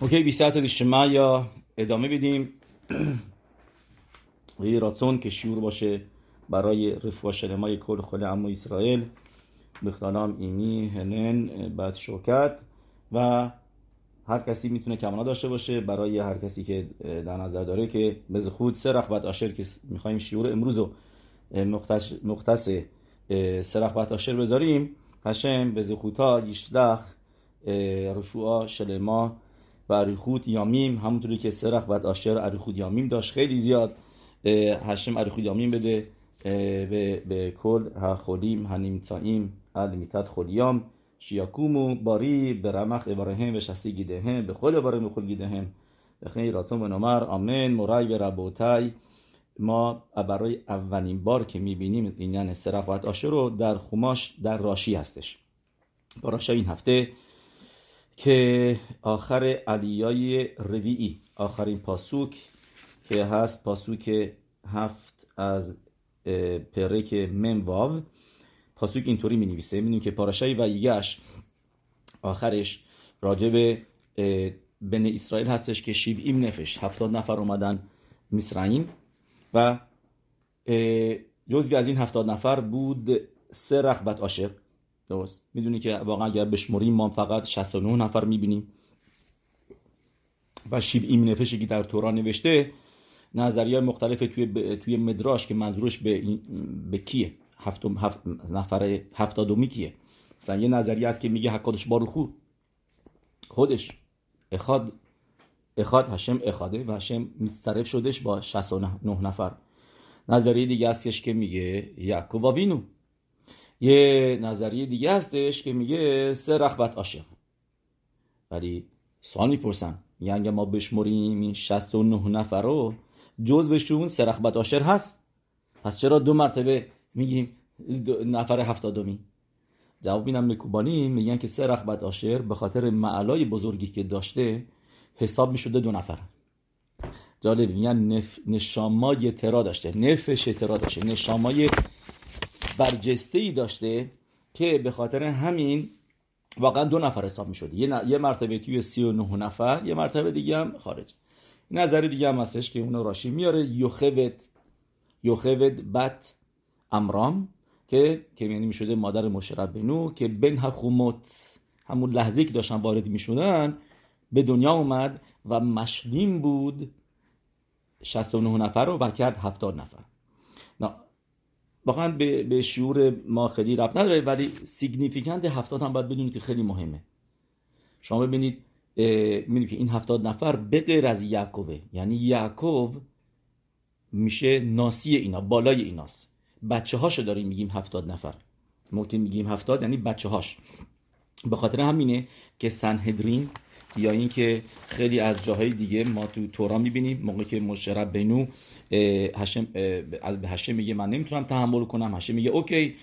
اوکی بیسیت یا ادامه بدیم. یه راتون که شیور باشه برای رفوا شلمای کل خل اما اسرائیل. بخلالام ایمی هنن بعد شوکت و هر کسی می‌تونه کمانا داشته باشه برای هر کسی که در نظر داره که به خود سه رخبت آشر که می‌خوایم شیور امروز رو مختص, مختص سه رخبت آشر بذاریم. هشم به زخوتا یشلخ رفوع شلما و اریخود یامیم همونطوری که سرخ بعد آشر اریخود یامیم داشت خیلی زیاد هشم اریخود یامیم بده به, به کل ها خولیم ها نمتاییم ال میتد خولیام شیاکومو باری به رمخ ابراهیم و شستی گیده به خول ابراهیم و خول گیده هم بخیر راتون و نمر آمین مرای به ربوتای. ما برای اولین بار که می‌بینیم این یعنی سرخ بعد آشر رو در خماش در راشی هستش. راشا این هفته که آخر علیای رویی آخرین پاسوک که هست پاسوک هفت از پرک ممواو پاسوک اینطوری می نویسه می که پاراشای و یگش آخرش راجب بن اسرائیل هستش که شیب نفش هفتاد نفر اومدن مصرعیم و جزوی از این هفتاد نفر بود سه رخبت عاشق. درست. می‌دونی که واقعا اگر بشمریم ما فقط 69 نفر می‌بینیم. و شیب این نفشی که در تورا نوشته نظریه مختلف توی توی مدراش که منظورش به به کیه؟ هفتم هفت نفر هفتادمی کیه؟ مثلا یه نظریه است که میگه حکادش بارخو خودش. اخاد اخاد هشم اخاده و هشم مسترف شدش با 69 نفر. نظریه دیگه استش که میگه یعقوب وینو یه نظریه دیگه هستش که میگه سه رخبت عاشق. ولی سوال می‌پرسن میگن ما بشمریم این 69 نفر رو جز بهشون سه رخبت عاشق هست؟ پس چرا دو مرتبه میگیم نفر هفتادمی جواب اینم مکوبانی میگن که سه رخبت عاشق به خاطر معلای بزرگی که داشته حساب می‌شده دو نفر. جالب میگن نف... نشامای ترا داشته نفش ترا داشته نشامای برجسته ای داشته که به خاطر همین واقعا دو نفر حساب می شده یه, یه مرتبه توی سی و نه نفر یه مرتبه دیگه هم خارج. نظر دیگه هم هستش که اونو راشی میاره. یوخوت یوخوت بت امرام که که یعنی می شده مادر مشرب بنو که بن حخومت همون لحظه که داشتن وارد می شدن به دنیا اومد و مشلیم بود 69 نفر رو و کرد 70 نفر. واقعا به, به شعور ما خیلی رب نداره ولی سیگنیفیکانت هفتاد هم باید بدونید که خیلی مهمه. شما ببینید می‌بینید که این هفتاد نفر به غیر از یعقوبه. یعنی یعقوب میشه ناسی اینا بالای ایناست. بچه هاشو داریم میگیم هفتاد نفر. که میگیم هفتاد یعنی بچه هاش به خاطر همینه که سنهدرین یا اینکه خیلی از جاهای دیگه ما تو تورا می‌بینیم موقع که مشرب بینو هشم از به هشم میگه من نمی‌تونم تحمل کنم. هشم میگه اوکی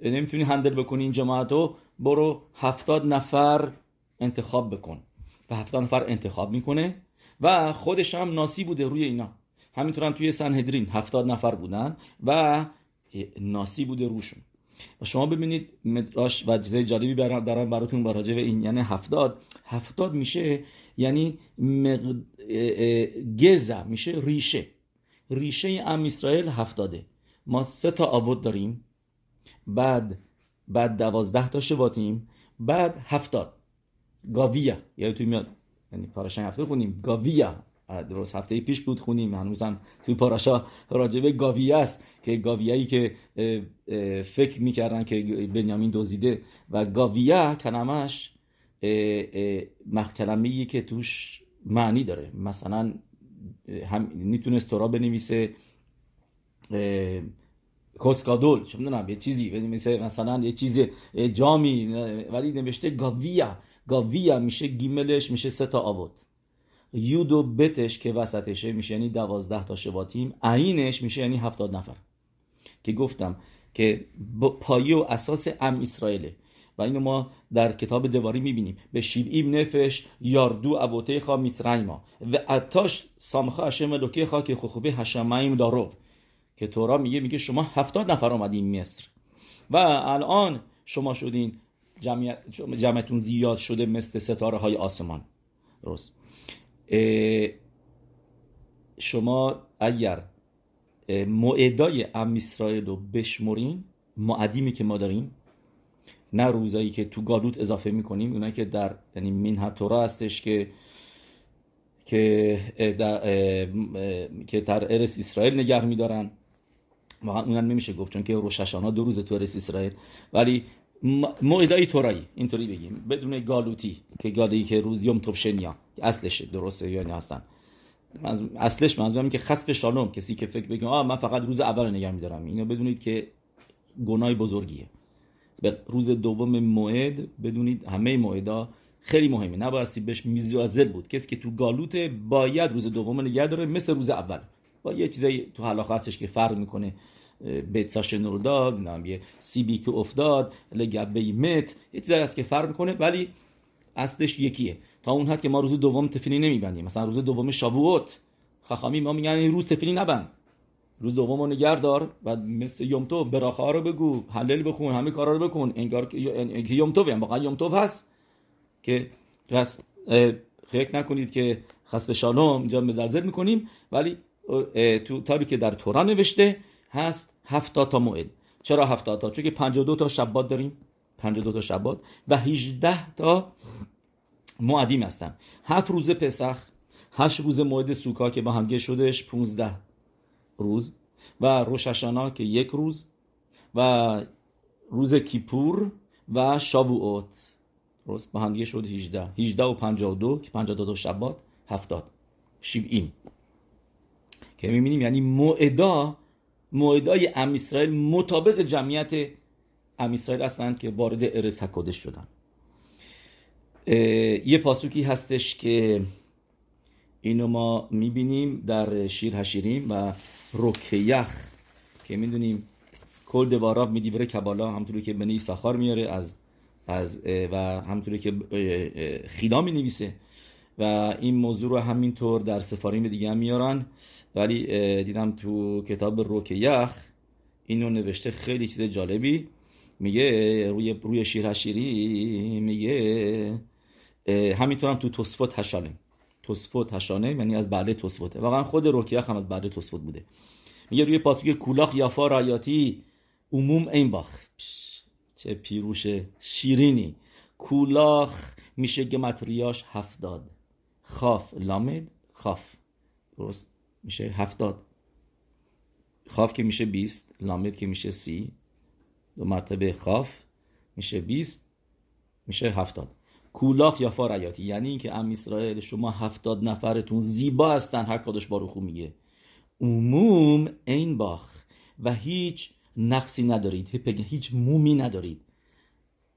نمی‌تونی هندل بکنی این جماعت رو برو هفتاد نفر انتخاب بکن. و هفتاد نفر انتخاب می‌کنه و خودش هم ناسی بوده روی اینا. همینطور هم توی سنهدرین هفتاد نفر بودن و ناسی بوده روشون. و شما ببینید مدراش و چیزای جالبی دارم براتون با راجع این. یعنی هفتاد هفتاد میشه یعنی مق... گزه میشه ریشه. ریشه ام اسرائیل هفتاده ما سه تا آود داریم. بعد بعد دوازده تا شباتیم بعد هفتاد گاویا. یعنی توی میاد؟ یعنی پاراشای هفته خونیم گاویا. درست هفته پیش بود خونیم هنوزم توی پاراشا راجبه گاویه است که گاویایی که فکر می‌کردن که بنیامین دزدیده و گاویه کلمش کلمه که توش معنی داره. مثلا هم می‌تونست تورا بنویسه کوسکادول چه می‌دونم یه چیزی مثل مثلا یه چیز جامی ولی نوشته گاویا گاویا میشه گیملش میشه سه تا آوت. یود و بتش که وسطشه میشه یعنی دوازده تا شباتیم عینش میشه یعنی هفتاد نفر. که گفتم که پایه و اساس ام اسرائیله. و اینو ما در کتاب دواری می‌بینیم. به شیبیم نفش یاردو ابوته خا میسرایما و اتاش سامخا هشم لوکه خا که خوبه هشمایم دارو. که تورا میگه میگه شما هفتاد نفر آمدین مصر. و الان شما شدین جمعیت جمعتون زیاد شده مثل ستاره های آسمان درست شما اگر معدای ام رو بشمرین معدیمی که ما داریم نه روزایی که تو گالوت اضافه می‌کنیم اونایی که در یعنی مین تورا هستش که که در, که در ارس اسرائیل نگه میدارن. واقعا اونم نمیشه گفت چون که روششانا دو روز تو ارس اسرائیل. ولی موعدای تورایی اینطوری بگیم. بدون گالوتی که گالی که روز یوم توب شنیا اصلشه درسته یا نه هستن اصلش منظورم که خسف شالوم کسی که فکر بگه آ من فقط روز اول نگه میدارم. اینو بدونید که گناه بزرگیه. به روز دوم موعد بدونید همه موعدا خیلی مهمه. نباید بهش میزازل بود. کسی که تو گالوت باید روز دوم نگه داره مثل روز اول. با یه چیزایی تو حلاقه هستش که فرق می‌کنه بیتسا شنور داد یه سیبی که افتاد لگبه مت یه چیزایی هست که فرق می‌کنه ولی اصلش یکیه. تا اون حد که ما روز دوم تفیلی نمیبندیم. مثلا روز دوم شابوت خخامی ما میگن این روز تفیلی نبند. روز دوم رو نگردار و مثل یومتو براخه رو بگو حلل بخون همه کارا رو بکن. انگار که یومتو هم واقعا یومتو هست که پس فکر نکنید که خسب شالوم اینجا مزلزل می‌کنیم ولی تو تاری که در تورا نوشته هست هفتاد تا موعد. چرا هفتاد تا؟ چون که 52 تا شبات داریم. 52 تا شبات و 18 تا معدیم هستن. هفت روز پسخ هشت روز موعد سوکا که با همگه شدش 15 روز و روششانا که یک روز و روز کیپور و شاووت. روز با همگه شد 18 18 و 52 که 52 تا شبات 70 شیبیم که می‌بینیم یعنی موعدا موعدای ام اسرائیل مطابق جمعیت ام اسرائیل هستند که وارد ارس حکادش شدن. یه پاسوکی هستش که اینو ما می‌بینیم در شیر هشیریم و روکیخ که می‌دونیم کل دواراب میدیوره کبالا همطوری که بنی ساخار میاره از از و همطوری که خیدا می نویسه و این موضوع رو همینطور در سفاریم دیگه هم میارن ولی دیدم تو کتاب روک یخ اینو نوشته خیلی چیز جالبی. میگه روی روی شیر هشیری میگه همینطور هم تو تصفت هشانه تصفت هشانه یعنی از بعد تصفته واقعا خود روکیخ هم از بعد تصفت بوده. میگه روی پاسوک کولاخ یافا رایاتی عموم این باخ. چه پیروش شیرینی. کولاخ میشه گمتریاش هفتاد. خاف لامد خاف. درست میشه هفتاد. خاف که میشه بیست لامد که میشه سی. دو مرتبه خاف میشه بیست میشه هفتاد. کولاخ یا فارایاتی یعنی اینکه ام اسرائیل شما هفتاد نفرتون زیبا هستن هر کادش باروخو میگه. عموم این باخ و هیچ نقصی ندارید هیچ مومی ندارید.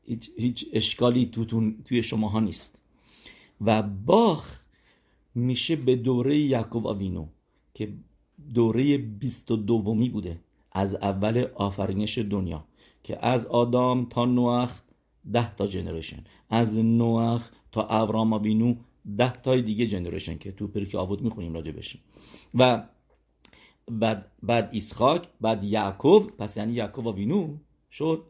هیچ, هیچ اشکالی تو توی شماها نیست. و باخ میشه به دوره یعقوب آوینو که دوره بیست و دومی بوده از اول آفرینش دنیا که از آدام تا نوح ده تا جنریشن. از نوح تا ابرام آوینو ده تای دیگه جنریشن که تو پرکی آوود می‌خونیم راجع بشیم و بعد بعد اسحاق بعد یعقوب. پس یعنی یعقوب آوینو شد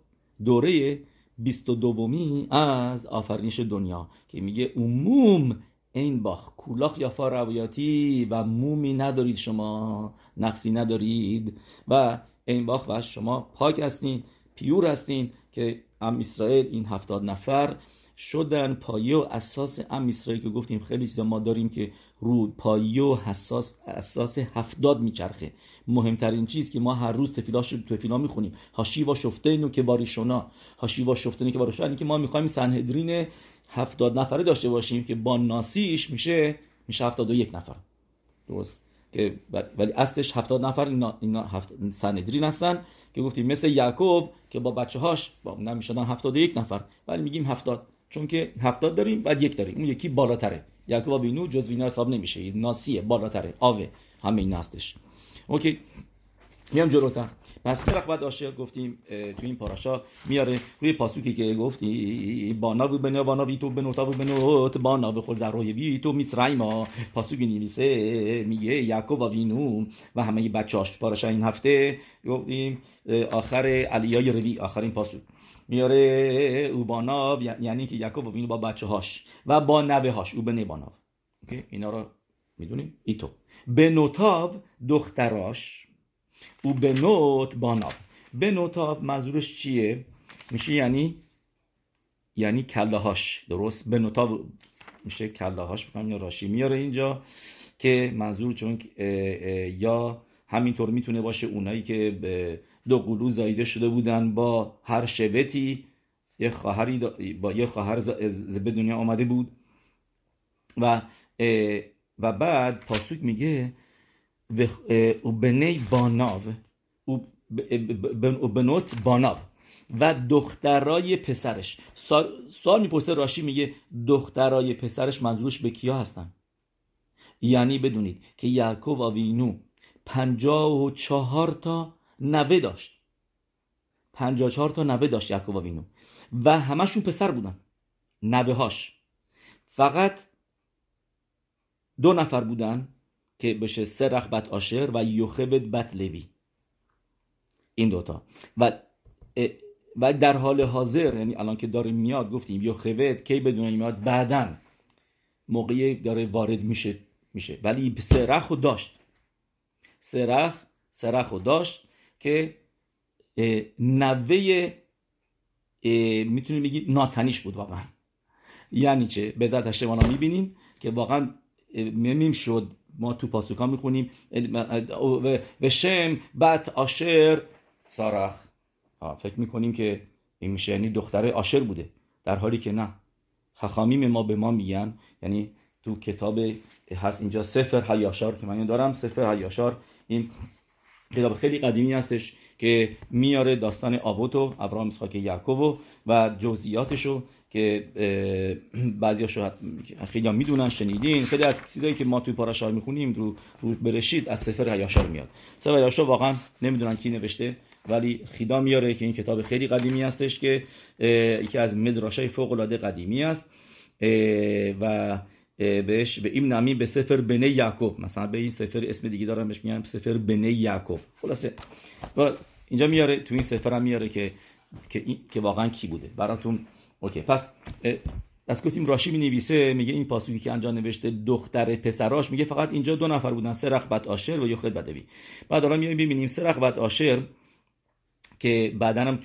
دوره بیست و دومی از آفرینش دنیا که میگه عموم این باخ کولاخ یافا روایاتی و مومی ندارید شما نقصی ندارید. و این باخ و شما پاک هستین پیور هستین که ام اسرائیل این هفتاد نفر شدن. پایه و اساس ام اسرائیل که گفتیم خیلی چیزا ما داریم که رو پایه و حساس اساس هفتاد میچرخه. مهمترین چیز که ما هر روز تفیلاش تفیلا می‌خونیم. هاشی و شفته اینو که باریشونا هاشی و شفته اینو که باریشونا که ما می‌خوایم سنهدرین هفتاد نفره داشته باشیم که با ناسیش میشه میشه هفتاد و یک نفر. درست؟ که ولی اصلش هفتاد نفر اینا, اینا هفت سندرین هستن که گفتیم مثل یعقوب که با بچه هاش با نمی‌شدن هفتاد و یک نفر. ولی میگیم هفتاد. چون که هفتاد داریم بعد یک داریم. اون یکی بالاتره. یعقوب بینو جز اینا حساب نمیشه. ناسیه بالاتره. آوه. همه این هستش. اوکی. میام جلوتر. پس سه بعد آشیا گفتیم تو این پاراشا میاره روی پاسوکی که گفتی بانا بو بنا بانا بی تو بنوتا بو بنوت بانا به خود روی بی تو ما پاسوکی نیمیسه میگه یعقوب وینو و همه بچاش پاراشا این هفته. گفتیم آخر علیای روی آخرین پاسوک میاره او باناب یعنی که یعقوب وینو با بچه هاش و با نوه هاش او بنه باناب اوکی؟ اینا رو می‌دونیم ایتو بنوتاب دختراش او بنوت باناب بنوتاب منظورش چیه؟ میشه یعنی یعنی کله هاش درست؟ بنوتاب میشه کله هاش بکنم یا راشی. میاره اینجا که منظور چون یا همینطور می‌تونه باشه اونایی که به دو قلو زایده شده بودن با هر شبتی. یه خواهری با یه خواهر به دنیا آمده بود. و و بعد پاسوک میگه بنی باناو. و بنوت و دخترای پسرش. سوال می‌پرسه راشی میگه دخترای پسرش منظورش به کیا هستن؟ یعنی بدونید که یعقوب آوینو پنجاه و چهار تا نوه داشت. پنجاه چهار تا نوه داشت یعقوب آوینو. و همشون پسر بودن. نوه هاش فقط دو نفر بودن. که بشه سرخ بت آشر و یوخبت بت لوی. این دوتا. و و در حال حاضر یعنی الان که داره میاد گفتیم یوخبت کی بدون میاد؟ بعدا. موقعی داره وارد میشه میشه. ولی سرخ رو داشت. سرخ سرخ رو داشت که نوه می‌تونیم بگیم ناتنیش بود واقعا. یعنی چه؟ به ذات می‌بینیم که واقعا میم شد ما تو پاسوکا می‌خونیم. و شم بت آشر سارخ. فکر می‌کنیم که این میشه. یعنی دختر آشر بوده. در حالی که نه. خخامیم ما به ما میگن. یعنی تو کتاب هست اینجا سفر هیاشار که من دارم. سفر هیاشار این کتاب خیلی قدیمی هستش که میاره داستان آبوتو ابراهام اسحاق یعقوب و جزئیاتشو که بعضیاشو خیلی می‌دونن شنیدین. خیلی از چیزایی که ما توی پاراشار می‌خونیم رو رو برشید از سفر هیاشار میاد. سفر هیاشار واقعا نمی‌دونن کی نوشته ولی خیدا میاره که این کتاب خیلی قدیمی هستش که یکی از مدراشای فوق العاده قدیمی است. و بهش به این نمی به سفر بنه یعقوب. مثلا به این سفر اسم دیگه دارم بهش میگم سفر بنه یعقوب. خلاصه. اینجا میاره تو این سفر هم میاره که که, که واقعا کی بوده. براتون اوکی پس از گفتیم راشی می نویسه میگه این پاسوکی که انجام نوشته دختر پسراش میگه فقط اینجا دو نفر بودن سرخ بد آشر و یخد بدوی. بعد حالا میایم ببینیم سرخ بد آشر که بعدا هم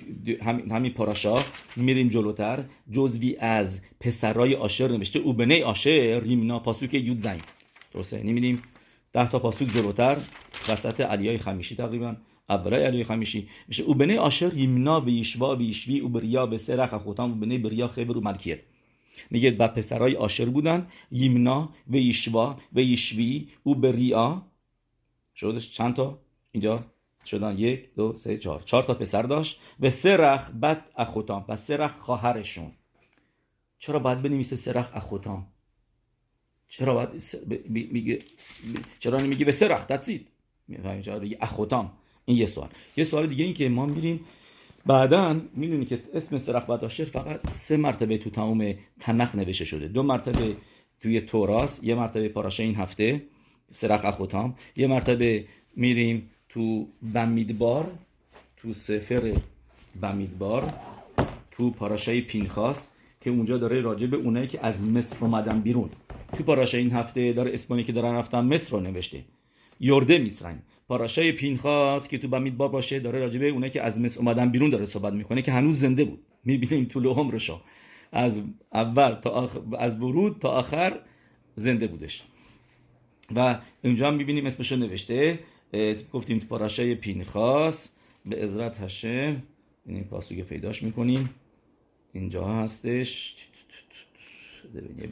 همین پاراشا میریم جلوتر جزوی از پسرای آشر نوشته او بنی آشر ریمنا پاسوک یود زنگ. درسته؟ نمیدیم ده تا پاسوک جلوتر وسط علیای خمیشی تقریبا. اولای علی خمیشی میشه او بنی آشر یمنا به یشوا به یشوی او بریا به سرخ خوتان و بنی بریا خبر و ملکیه. میگه با پسرای آشر بودن یمنا و یشوا و یشوی او بریا شدش چند تا؟ اینجا شدن. یک دو سه چهار. چهار تا پسر داشت و سرخ بد اخوتام و سرخ خواهرشون. چرا باید بنویسه سرخ اخوتام چرا باید میگه چرا نمیگه به سرخ تدسید میگه اخوتام این یه سوال. یه سوال دیگه این که ما میریم. بعدا می‌دونی که اسم سرخ بداشر فقط سه مرتبه تو تمام تنخ نوشته شده. دو مرتبه توی توراس یه مرتبه پاراشه این هفته سرخ اخوتام یه مرتبه میریم تو بمیدبار تو سفر بمیدبار تو پاراشه پینخاس که اونجا داره راجع به اونایی که از مصر اومدن بیرون. تو پاراشه این هفته داره اسپانی که دارن رفتن مصر رو نوشته. یورده میسرن. پاراشای پینخاس که تو بمیدبار باشه داره راجع به اونایی که از مصر اومدن بیرون داره صحبت می‌کنه که هنوز زنده بود. می‌بینیم طول عمرشو از اول تا آخر از ورود تا آخر زنده بودش. و اینجا هم می‌بینیم اسمشو نوشته. گفتیم تو پاراشای پینخاس به عزرت هشم. این پاسوگه پیداش می‌کنیم. اینجا هستش.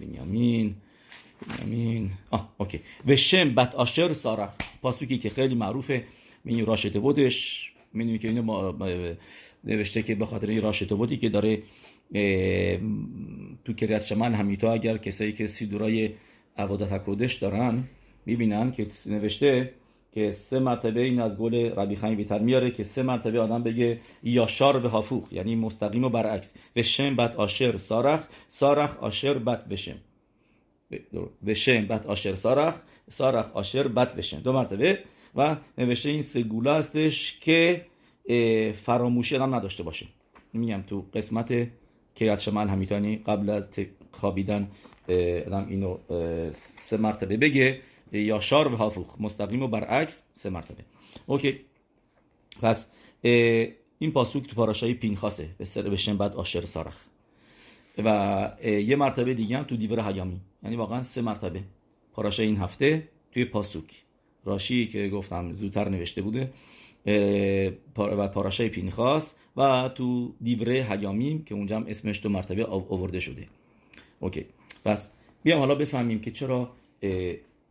بنیامین. بنیامین. آه اوکی. و شم بت آشر سارخ پاسوکی که خیلی معروفه. این راشته بودش می‌دونی که اینو نوشته که به خاطر این راشته بودی که داره تو کریت شمال همیتا اگر کسایی که سیدورای عبادت حکودش دارن می‌بینن که نوشته که سه مرتبه این از گل ربی خیمی بیتر میاره که سه مرتبه آدم بگه یاشار به هافوخ یعنی مستقیم و برعکس. به شم بد آشر سارخ سارخ آشر بد بشم به شم بد آشر سارخ سارخ آشر بد بشم دو مرتبه و نوشته این سه گوله هستش که فراموشی هم نداشته باشه میگم تو قسمت کریت شمال همیتانی قبل از خوابیدن آدم اینو سه مرتبه بگه یا شار و هافوخ مستقیم و برعکس سه مرتبه اوکی پس این پاسوک تو پاراشای پینخاسه به سر بشن بعد آشر سارخ و یه مرتبه دیگه هم تو دیور حیامی. یعنی واقعا سه مرتبه. پاراشای این هفته توی پاسوک. راشی که گفتم زودتر نوشته بوده و پاراشای پینخاس و تو دیوره حیامیم که اونجا هم اسمش دو مرتبه آورده شده. اوکی. پس بیام حالا بفهمیم که چرا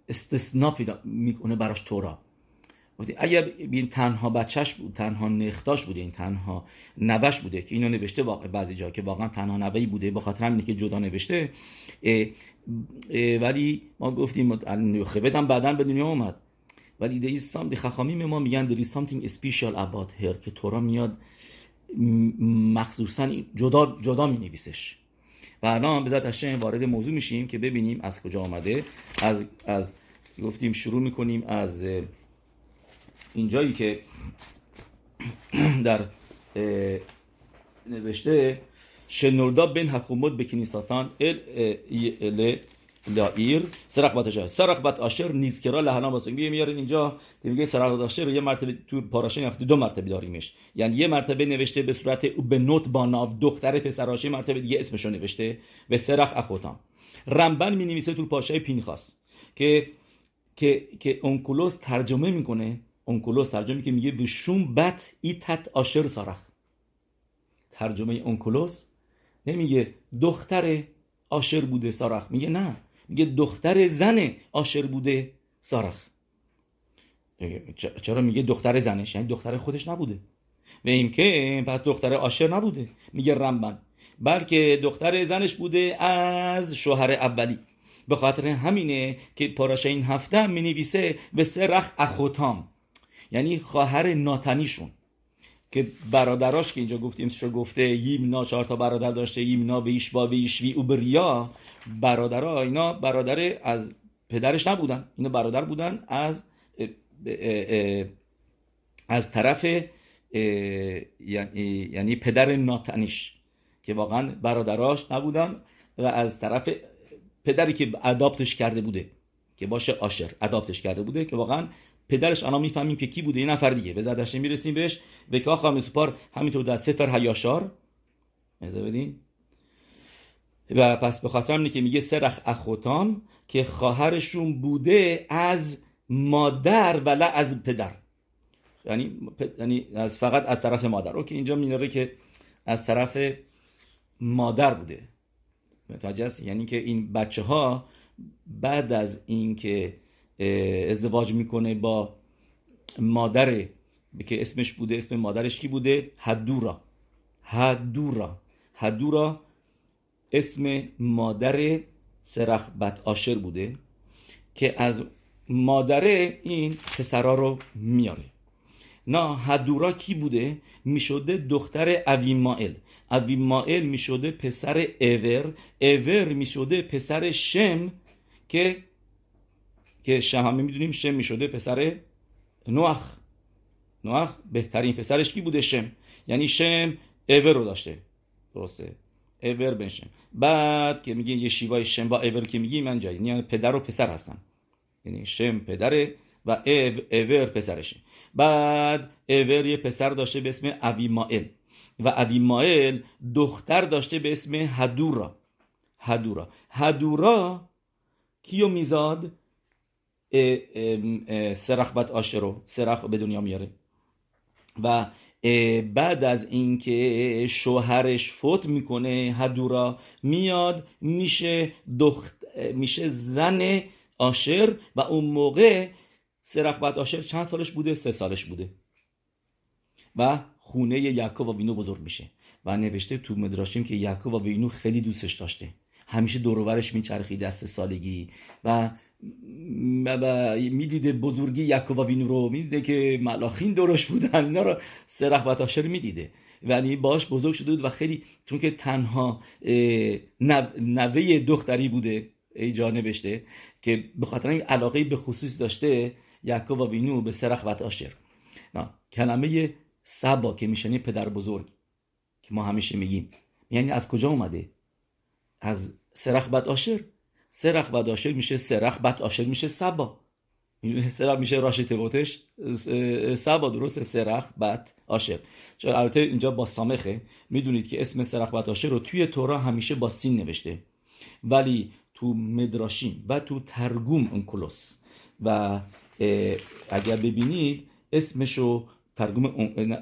استثنا پیدا می‌کنه براش تورا. اگر این تنها بچهش بود تنها نختاش بوده این تنها نوش بوده که اینو نوشته واقع بعضی جا که واقعا تنها نوی بوده با خاطر همینه که جدا نوشته ولی ما گفتیم خبت هم بعدا به دنیا اومد. ولی دی سام دی خخامیم ما میگن there is something special about her که تورا میاد مخصوصا جدا جدا می نویسش و الان به ذات وارد موضوع میشیم که ببینیم از کجا آمده از از گفتیم شروع می‌کنیم از اینجایی که در نوشته شنوردا بن حکومت به کنیساتان ال لایر سرخ بات آشر بات آشر نیزکرا لحنا واسه میگه میاره اینجا. میگه سرخ بات آشر یه مرتبه تو پاراشین هفته دو مرتبه داریمش. یعنی یه مرتبه نوشته به صورت به نوت با ناو دختر پسراشه مرتبه دیگه اسمشو نوشته به سرخ اخوتام رمبن می نویسه تو پاشای پینخاس که که که اونکولوس ترجمه می‌کنه اونکولوس ترجمه که میگه بشون بت ایتت آشر سارخ. ترجمه اونکولوس نمیگه دختر آشر بوده سارخ. میگه نه میگه دختر زن آشر بوده سارخ. چرا میگه دختر زنش؟ یعنی دختر خودش نبوده. و این که پس دختر آشر نبوده. میگه رمبن. بلکه دختر زنش بوده از شوهر اولی. به خاطر همینه که پاراشه این هفته می نویسه به سرخ اخوتام. یعنی خواهر ناتنیشون که برادراش که اینجا گفتیم چه گفته یمنا چهار تا برادر داشته یمنا و ایشوا و ایشوی او بریا برادرها اینا برادر از پدرش نبودن. اینا برادر بودن از از طرف یعنی،, یعنی پدر ناتنیش که واقعا برادراش نبودن و از طرف پدری که اداپتش کرده بوده که باشه آشر اداپتش کرده بوده که واقعا پدرش الان می‌فهمیم که کی بوده یه نفر دیگه. به زدش می‌رسیم بهش. و که آخر سپار همینطور در سفر هیاشار از بدین. و پس به خاطر اینه که میگه سرخ اخوتام که خواهرشون بوده از مادر ولی از پدر. یعنی یعنی از فقط از طرف مادر. اوکی اینجا میاره که از طرف مادر بوده. متوجه یعنی که این بچه ها بعد از اینکه ازدواج می‌کنه با مادر که اسمش بوده اسم مادرش کی بوده؟ هدورا هدورا هدورا اسم مادر سرخ بد آشر بوده که از مادر این پسرا رو میاره. نه هدورا کی بوده؟ می‌شده دختر اویمائل. اویمائل می‌شده پسر ایور ایور می‌شده پسر شم که که شم همه می‌دونیم شم می‌شده پسر نوح نوح بهترین پسرش کی بوده شم؟ یعنی شم ایور رو داشته. درسته. ایور בן شم بعد که میگین ישיבה ی شم با ایور که میگی من جایی یعنی پدر و پسر هستن. یعنی شم پدره و ایو ایور پسرشه. بعد ایور یه پسر داشته به اسم اویمائل و اویمائل دختر داشته به اسم هدورا. هدورا. هدورا کیو میزاد؟ سرخ בת آشر رو سرخ به دنیا میاره. و بعد از اینکه شوهرش فوت می‌کنه هدورا میاد میشه دخت میشه زن آشر و اون موقع سرخ بد آشر چند سالش بوده؟ سه سالش بوده. و خونه یعقوب و بینو بزرگ میشه. و نوشته تو مدراشیم که یعقوب و بینو خیلی دوستش داشته. همیشه دورورش میچرخید دست سالگی. و می‌دیده بزرگی یعقوب وینو رو می‌دیده که ملاخین دورش بودن. اینا رو سرخ و تاشر می‌دیده. یعنی باش بزرگ شده بود و خیلی چون که تنها نوه دختری بوده ای جا نوشته که به خاطر این علاقه به خصوص داشته یعقوب و وینو به سرخ و تاشر کلمه سبا که میشنی پدر بزرگ که ما همیشه میگیم. یعنی از کجا اومده؟ از سرخ بد آشر سرخ بعد آشر میشه سرخ بعد آشر میشه سبا. سرخ میشه راشت تبوتش سبا درست سرخ بعد آشر چون البته اینجا با سامخه. می‌دونید که اسم سرخ بعد آشر رو توی تورا همیشه با سین نوشته. ولی تو مدراشیم و تو ترگوم انکلوس و اگر ببینید اسمشو ترگوم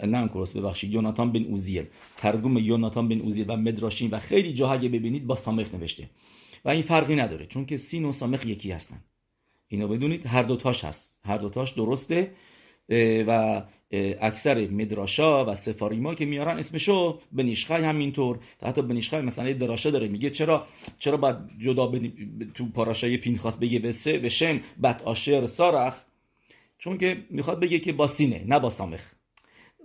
نه انکلوس ببخشید یوناتان بن اوزیل. ترگوم یوناتان بن اوزیل و مدراشیم و خیلی جاها اگه ببینید با سامخ نوشته. و این فرقی نداره چون که سین و سامخ یکی هستن. اینو بدونید هر دوتاش هست. هر دوتاش درسته و اکثر مدراشا و سفاریما که میارن اسمشو بنیشخای همینطور. حتی بنیشخای مثلا دراشا داره میگه چرا چرا باید جدا بنی... تو پاراشای پینخاس بگه به سه به شم بت آشر سارخ؟ چون که می‌خواد بگه که با سینه نه با سامخ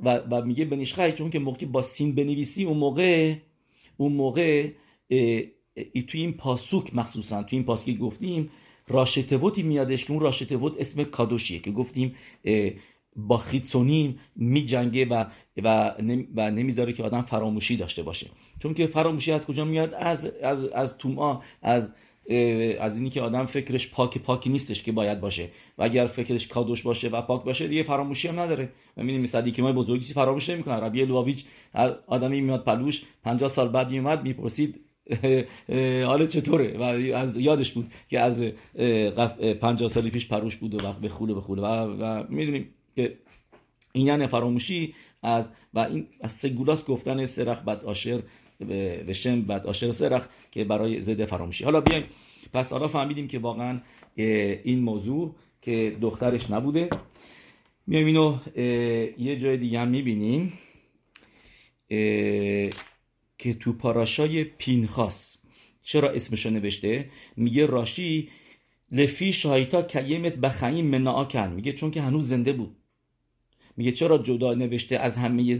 و, و میگه بنیشخای چون که موقعی با سین بنویسی اون موقع اون موقع توی این پاسوک مخصوصا توی این پاسوک گفتیم راشتوتی میادش که اون راشتوت اسم کادوشیه که گفتیم با خیتسونیم می جنگه و, و, و نمی‌ذاره که آدم فراموشی داشته باشه. چون که فراموشی از کجا میاد؟ از از از توما از از اینی که آدم فکرش پاک پاکی نیستش که باید باشه. و اگر فکرش کادوش باشه و پاک باشه دیگه فراموشی هم نداره. می‌بینیم مثلا که ما بزرگی فراموش نمی‌کنه ربیع لواویچ آدمی میاد پلوش 50 سال بعد میومد می‌پرسید حالا چطوره؟ و از یادش بود که از 50 سال پیش پروش بود و وقت به خوله به خوله. و, و می‌دونیم که این یعنی فراموشی از و این از سگولاس گفتن سرخ بد آشر و شم بد آشر سرخ که برای ضد فراموشی. حالا بیایم. پس حالا فهمیدیم که واقعا این موضوع که دخترش نبوده. میایم اینو یه جای دیگه هم می‌بینیم. که تو پاراشای پینخاس. چرا اسمشو نوشته؟ میگه راشی لفی شایتا کیمت بخیم مناعا کن میگه چون که هنوز زنده بود. میگه چرا جدا نوشته از همه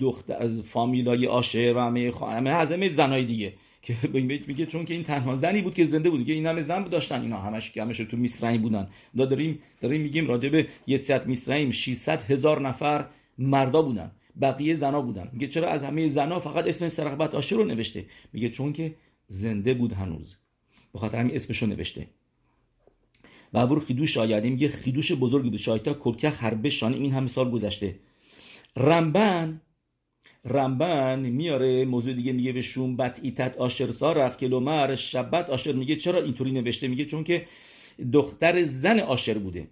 دخت از فامیلای آشه و همه همه از همه زنای دیگه؟ که میگه چون که این تنها زنی بود که زنده بود. میگه این همه زن داشتن. اینا همش که همش تو میسرعی بودن. داریم داریم میگیم راجب یه سیت میسرعیم 600 هزار نفر مردا بودن. بقیه زنا بودن. میگه چرا از همه زنا فقط اسم سرقبت آشه رو نوشته؟ میگه چون که زنده بود هنوز. به خاطر همین اسمشو نوشته. و برو خیدوش آیدیم میگه خیدوش بزرگی بود. شایتا کرکه خربه شانه این همه سال گذشته. رمبن رمبن میاره موضوع دیگه میگه به شوم بت ایتت آشر سارخ کلومر شبت آشر میگه چرا اینطوری نوشته؟ میگه چون که دختر زن آشر بوده.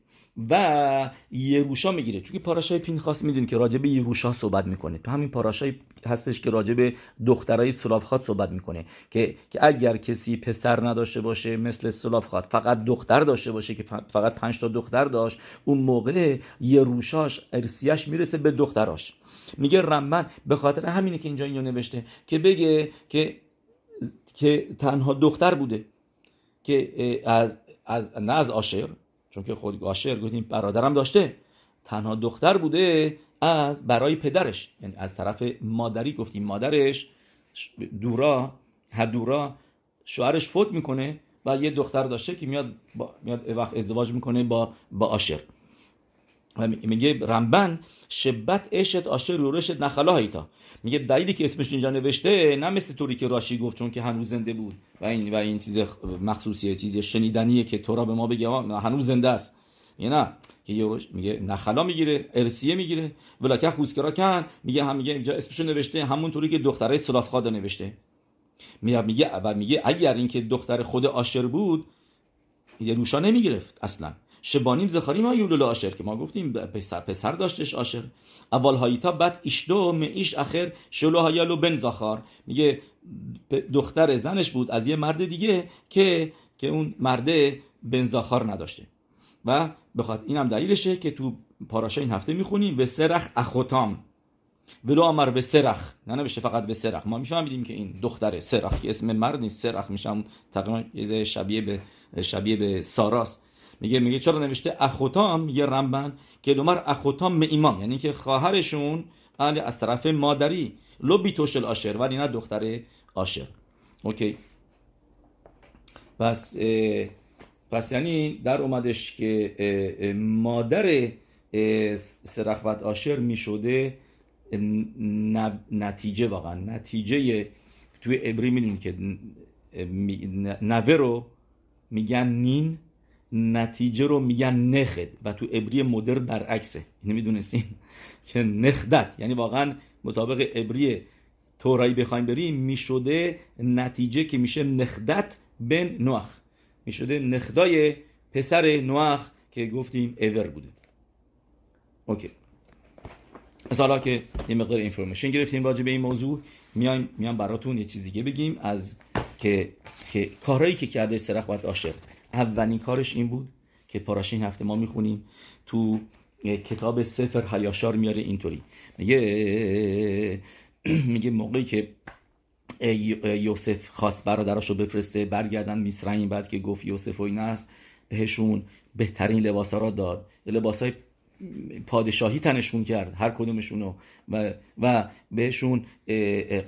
و یروشا می‌گیره. چون پاراشای پینخاس می‌دونیم که راجع به یروشا صحبت می‌کنه. تو همین پاراشای هستش که راجع به دخترای سلافخات صحبت می‌کنه که که اگر کسی پسر نداشته باشه مثل سلافخات فقط دختر داشته باشه که فقط پنج تا دختر داشت اون موقع یروشاش ارسیش می‌رسه به دختراش. میگه رمبن به خاطر همینه که اینجا اینو نوشته که بگه که که تنها دختر بوده که از از نه از آشر چون که خود گاشر گفتیم برادرم داشته تنها دختر بوده از برای پدرش یعنی از طرف مادری گفتیم مادرش دورا هدورا شوهرش فوت می‌کنه و یه دختر داشته که میاد با میاد وقت ازدواج می‌کنه با با آشر. میگه رمبن شبت اشت آشر رورشت نخلا هایتا. میگه دلیلی که اسمش اینجا نوشته نه مثل طوری که راشی گفت چون که هنوز زنده بود. و این و این چیز مخصوصیه چیز شنیدنیه که تو را به ما بگه هنوز زنده است. یه نه که میگه نخلا می‌گیره ارسیه می‌گیره. ولاکه خوزکرا کن میگه هم میگه اینجا اسمشو نوشته همون طوری که دختره سلافخاد نوشته. میگه میگه و میگه اگر اینکه دختر خود آشر بود یه روشا نمی‌گرفت اصلا. شبانیم زخاریم ها یولول آشر که ما گفتیم پسر, پسر داشتش آشر. اول هایتا بعد ایشدو ایش اخر شلو هایالو بن زخار. میگه دختر زنش بود از یه مرد دیگه که که اون مرده بن زخار نداشته. و بخواد این هم دلیلشه که تو پاراشا این هفته می‌خونیم به سرخ اخوتام. ولو امر به سرخ. نه نوشته فقط به سرخ. ما میفهمیدیم که این دختر سرخ که اسم مرد نیست سرخ میشم تقریبا شبیه به شبیه به ساراست. میگه میگه چرا نوشته اخوتام؟ یه رمبن که دومر اخوتام ایمان یعنی که خواهرشون از طرف مادری. لو بیتوشل آشر ولی نه دختر آشر اوکی. پس پس یعنی در اومدش که مادر سرخوت آشر می‌شده نتیجه واقعا. نتیجه توی ابری می‌دونید که نوه رو میگن נין. نتیجه رو میگن נכד و تو عبری مدرن برعکسه. اینو می‌دونستین؟ که נכדת. یعنی واقعا مطابق عبری تورایی بخوایم بریم می‌شده نتیجه که میشه נכדת בן נח می‌شده נכדה ی پسر نوخ که گفتیم ایور بوده. okay. از حالا که یه مقدار information گرفتیم راجع به این موضوع میایم میام براتون یه چیز دیگه بگیم از که که کارهایی که کرده سرخ باید عاشق. اولین کارش این بود که پاراشین هفته ما می‌خونیم تو کتاب سفر حیاشار میاره اینطوری. میگه میگه موقعی که یوسف خواست برادراشو بفرسته برگردن میسرین بعد که گفت یوسف و این است بهشون بهترین لباس ها را داد. لباس های پادشاهی تنشون کرد هر کدومشونو. و, و بهشون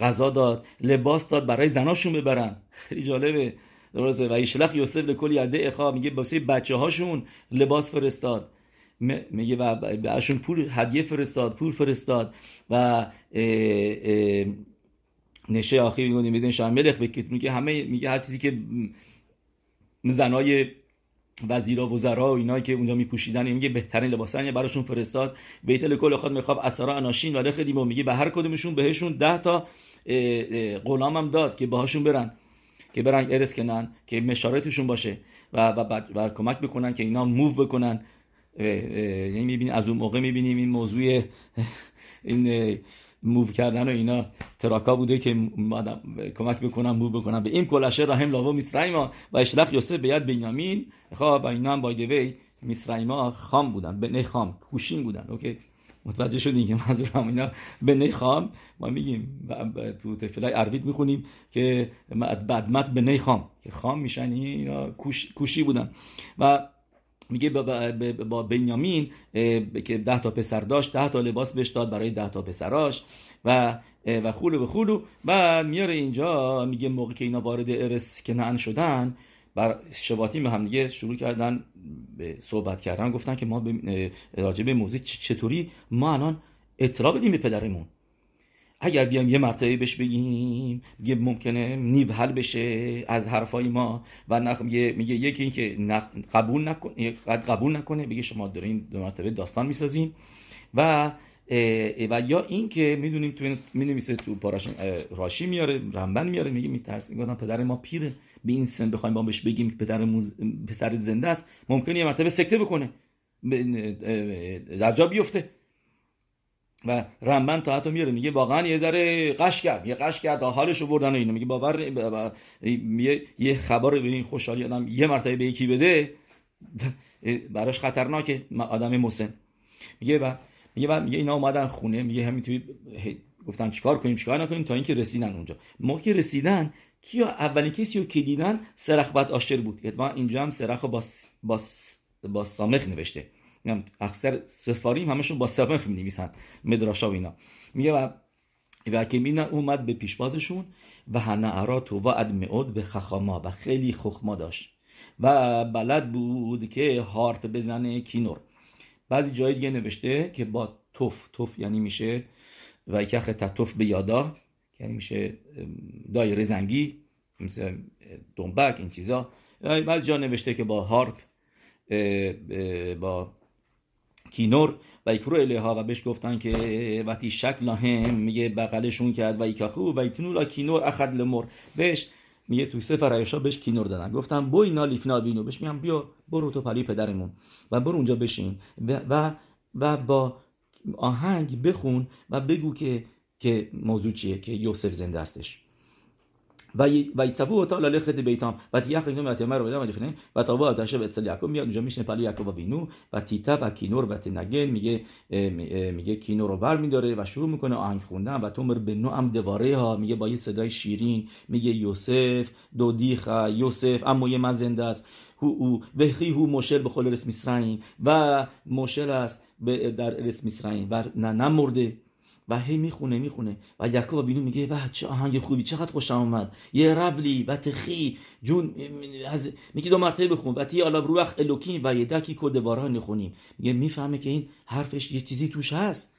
غذا داد لباس داد برای زناشون ببرن. خیلی جالبه. درسته. و ایشلخ یوسف لکل یرده اخا میگه واسه بچه هاشون لباس فرستاد. میگه و براشون پول هدیه فرستاد پول فرستاد و نشه آخری میدن شام ملخ بکت. میگه همه میگه هر چیزی که زنای وزیرا وزرا و اینا که اونجا میپوشیدن میگه بهترین لباسن براشون فرستاد. بیت الکل خود میخواب اسرا اناشین و لخدیم میگه به هر کدومشون بهشون ده تا غلام هم داد که باهاشون برن. که برن ارس کنن که مشارتشون باشه و, و, و کمک بکنن که اینا موو بکنن. یعنی می‌بینیم از اون موقع می‌بینیم این موضوع این موو کردن و اینا تراکا بوده که کمک بکنن موو بکنن. به این کلشه راهم لاوا میسرایما و اشلخ یوسف به ید بنیامین. خب اینا هم بایده وی میسرایما خام بودن به نه خام کوشین بودن. اوکی؟ متوجه شدین که منظورم اینا به نه خام. ما میگیم تو تفلای عربیت می‌خونیم که بدمت به نه خام. که خام میشن اینا کوشی بودن. و میگه با, بنیامین که ده تا پسر داشت ده تا لباس بهش داد برای ده تا پسراش. و و خولو به خولو. بعد میاره اینجا میگه موقع که اینا وارد ارس کنعان شدن بر شواطین به هم دیگه شروع کردن به صحبت کردن. گفتن که ما راجع به موضوع چطوری ما الان اطلاع بدیم به پدرمون. اگر بیام یه مرتبه بهش بگیم یه ممکنه نیو حل بشه از حرفای ما و نخ... میگه میگه یکی این که نخ... قبول نکنه قبول نکنه بگه شما دارین دو مرتبه داستان می‌سازیم و و یا این که می‌دونیم تو می‌دونیم تو پاراش راشی میاره رنبن میاره میگه میترس گفتم پدر ما پیره به این سن بخوایم با بهش بگیم پدر موز... پسر زنده است. ممکنه یه مرتبه سکته بکنه. در جا بیفته. و رمبن تا حتی میاره. میگه واقعا یه ذره قش کرد. یه قش کرد. حالشو بردن و اینو. میگه باور یه, یه خبر به این خوشحالی آدم یه مرتبه به یکی بده. براش خطرناکه. آدم مسن. میگه با میگه میگه اینا اومدن خونه میگه همین توی گفتن چیکار کنیم چیکار نکنیم تا اینکه رسیدن اونجا. ما که رسیدن کیا اولین کسی رو که دیدن سرخ بد آشر بود. ما اینجا هم سرخ با با با سامخ نوشته. اکثر سفاریم همشون با سمخ می نویسن مدراشا و اینا. میگه و و که اومد به پیشبازشون و هنعرا تو و ادمعود به خخاما و خیلی خخما داشت. و بلد بود که هارپ بزنه کینور. بعضی جای دیگه نوشته که با توف توف یعنی میشه و یکخ توف به یادا یعنی میشه دایره زنگی مثل دنبک این چیزا. بعضی جا نوشته که با هارپ با کینور و ایکرو الیها و بهش گفتن که وقتی شکل هم میگه بغلشون کرد و ایکاخو و ایتنولا کینور اخد لمر بهش میگه تو سفر عیشا بهش کینور دادن. گفتم بو اینا لیفنا بینو. بهش میگم بیا برو تو پلی پدرمون. و برو اونجا بشین. و, و, با آهنگ بخون و بگو که که موضوع چیه که یوسف زنده هستش. لخنه و تا با آتش به اتصال یعقوب میاد اونجا میشنه پلی یعقوب و بینو و و کینور و تنگل میگه کینور رو بر میداره و شروع می‌کنه آهنگ خوندن و تومر به نو هم دواره میگه با یه صدای شیرین میگه یوسف دو دیخا یوسف اما یه من زنده است هو او وخی هو مشل به خل رسم اسرائیل و مشل است در رسم اسرائیل و نه نمرده و هی می‌خونه می‌خونه. و یعقوب بینو میگه و چه آهنگ خوبی چقدر خوشم اومد. یه ربلی و تخی جون از میگه دو مرتبه بخون. و تی الا روح الوکین و یدکی کدوارا نخونیم. میگه می‌فهمه که این حرفش یه چیزی توش هست.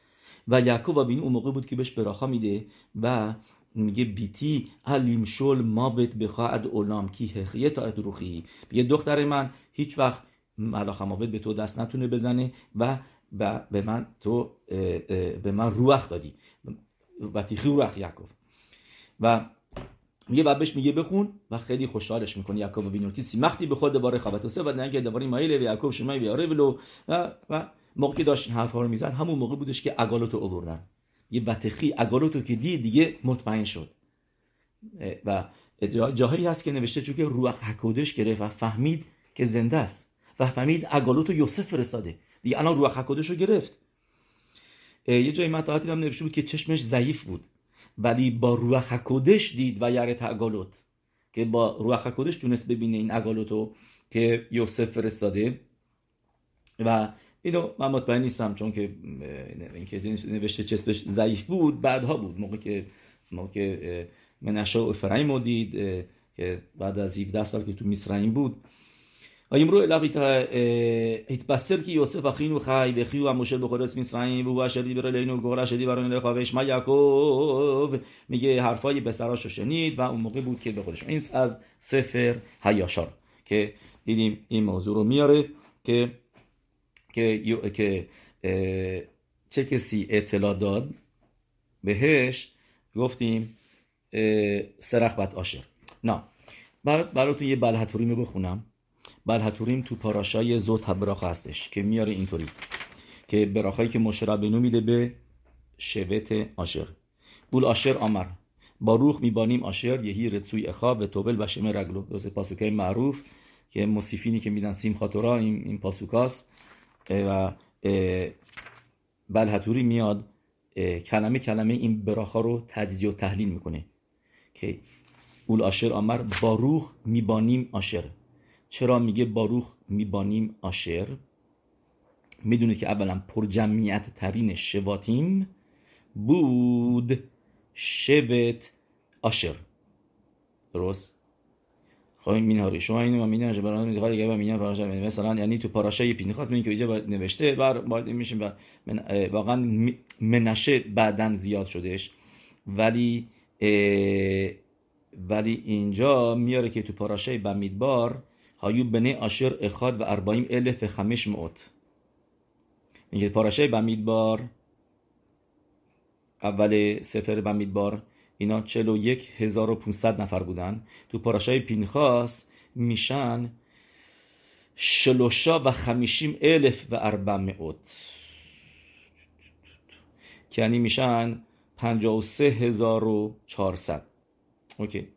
و یعقوب بینو اون موقع بود که بهش براخا میده و میگه بیتی علیم شل ما بت بخواهد اولام کی هخیه تا روخی میگه دختر من هیچ وقت ملاخ به تو دست نتونه بزنه و به من تو به من روح دادی. و تیخی روح یعقوب. و میگه و میگه بخون و خیلی خوشحالش می‌کنه یعقوب بینور که سیمختی به خود باره خبت و نگه دوباره مایل و یعقوب شمای بیاره ولو و, موقعی داشت این حرفا رو میزن همون موقع بودش که اگالوتو آوردن. یه بتخی اگالوتو که دید دیگه مطمئن شد. و جاهایی هست که نوشته چون که روح حکودش گرفت و فهمید که زنده است. و فهمید اگالوتو یوسف فرستاده. دیگه الان روح حکودش رو گرفت. یه جایی مطاعتی هم نوشته بود که چشمش ضعیف بود. ولی با روح حکودش دید و یارت اگالوت. که با روح حکودش تونست ببینه این اگالوتو که یوسف فرستاده. و اینو من مطمئن نیستم چون که اینکه نوشته چسبش ضعیف بود بعدها بود. موقع که موقع که منشا و افرایم دید که بعد از 17 سال که تو مصرعیم بود ויאמרו אליו התבשר כי יוסף אחינו חי וכי הוא המושל בחודש מצרים והוא אשר דיבר אלינו גורל אשר דיברנו אליך וישמע یعقوب میگه حرفای بسراشو شنید و اون موقع بود که به خودش این از سفر هیاشار که دیدیم این موضوع رو میاره که که که چه کسی اطلاع داد بهش گفتیم سرخبت آشر نه براتون یه بلحتوری رو بخونم بلحتوریم تو پاراشای زوت براخ هستش که میاره اینطوری که براخایی که مشربنو میده به شبت آشر بول آشر آمر. باروخ میبانیم آشر یهی رتسوی اخا و توبل و شمه رگلو دوست پاسوکای معروف که مصیفینی که میدن سیم خاطورا این, این پاسوکاست. و بلحتوری میاد کلمه کلمه این براخا رو تجزیه و تحلیل می‌کنه. که اول آشر آمر باروخ میبانیم آشر چرا میگه باروخ میبانیم آشر می‌دونه که اولا پرجمعیت ترین شواتیم بود شبت آشر درست؟ خب این مینهاری شما اینو من که برای می‌خواد دیگه پاراشا مثلا یعنی تو پاراشای پینخاس میگه که اینجا نوشته بر باید میشه و واقعا منشه بعدن زیاد شدش ولی ولی اینجا میاره که تو پاراشای بمیدبار هایو بنه آشر اخاد و اربایم الف خمش موت میگه פרשה ی במדבר اول ספר במדבר اینا 41500 نفر بودن تو פרשה ی פינחס میشن שלושה וחמישים אלף וארבע מאות که یعنی میشن 53400 okay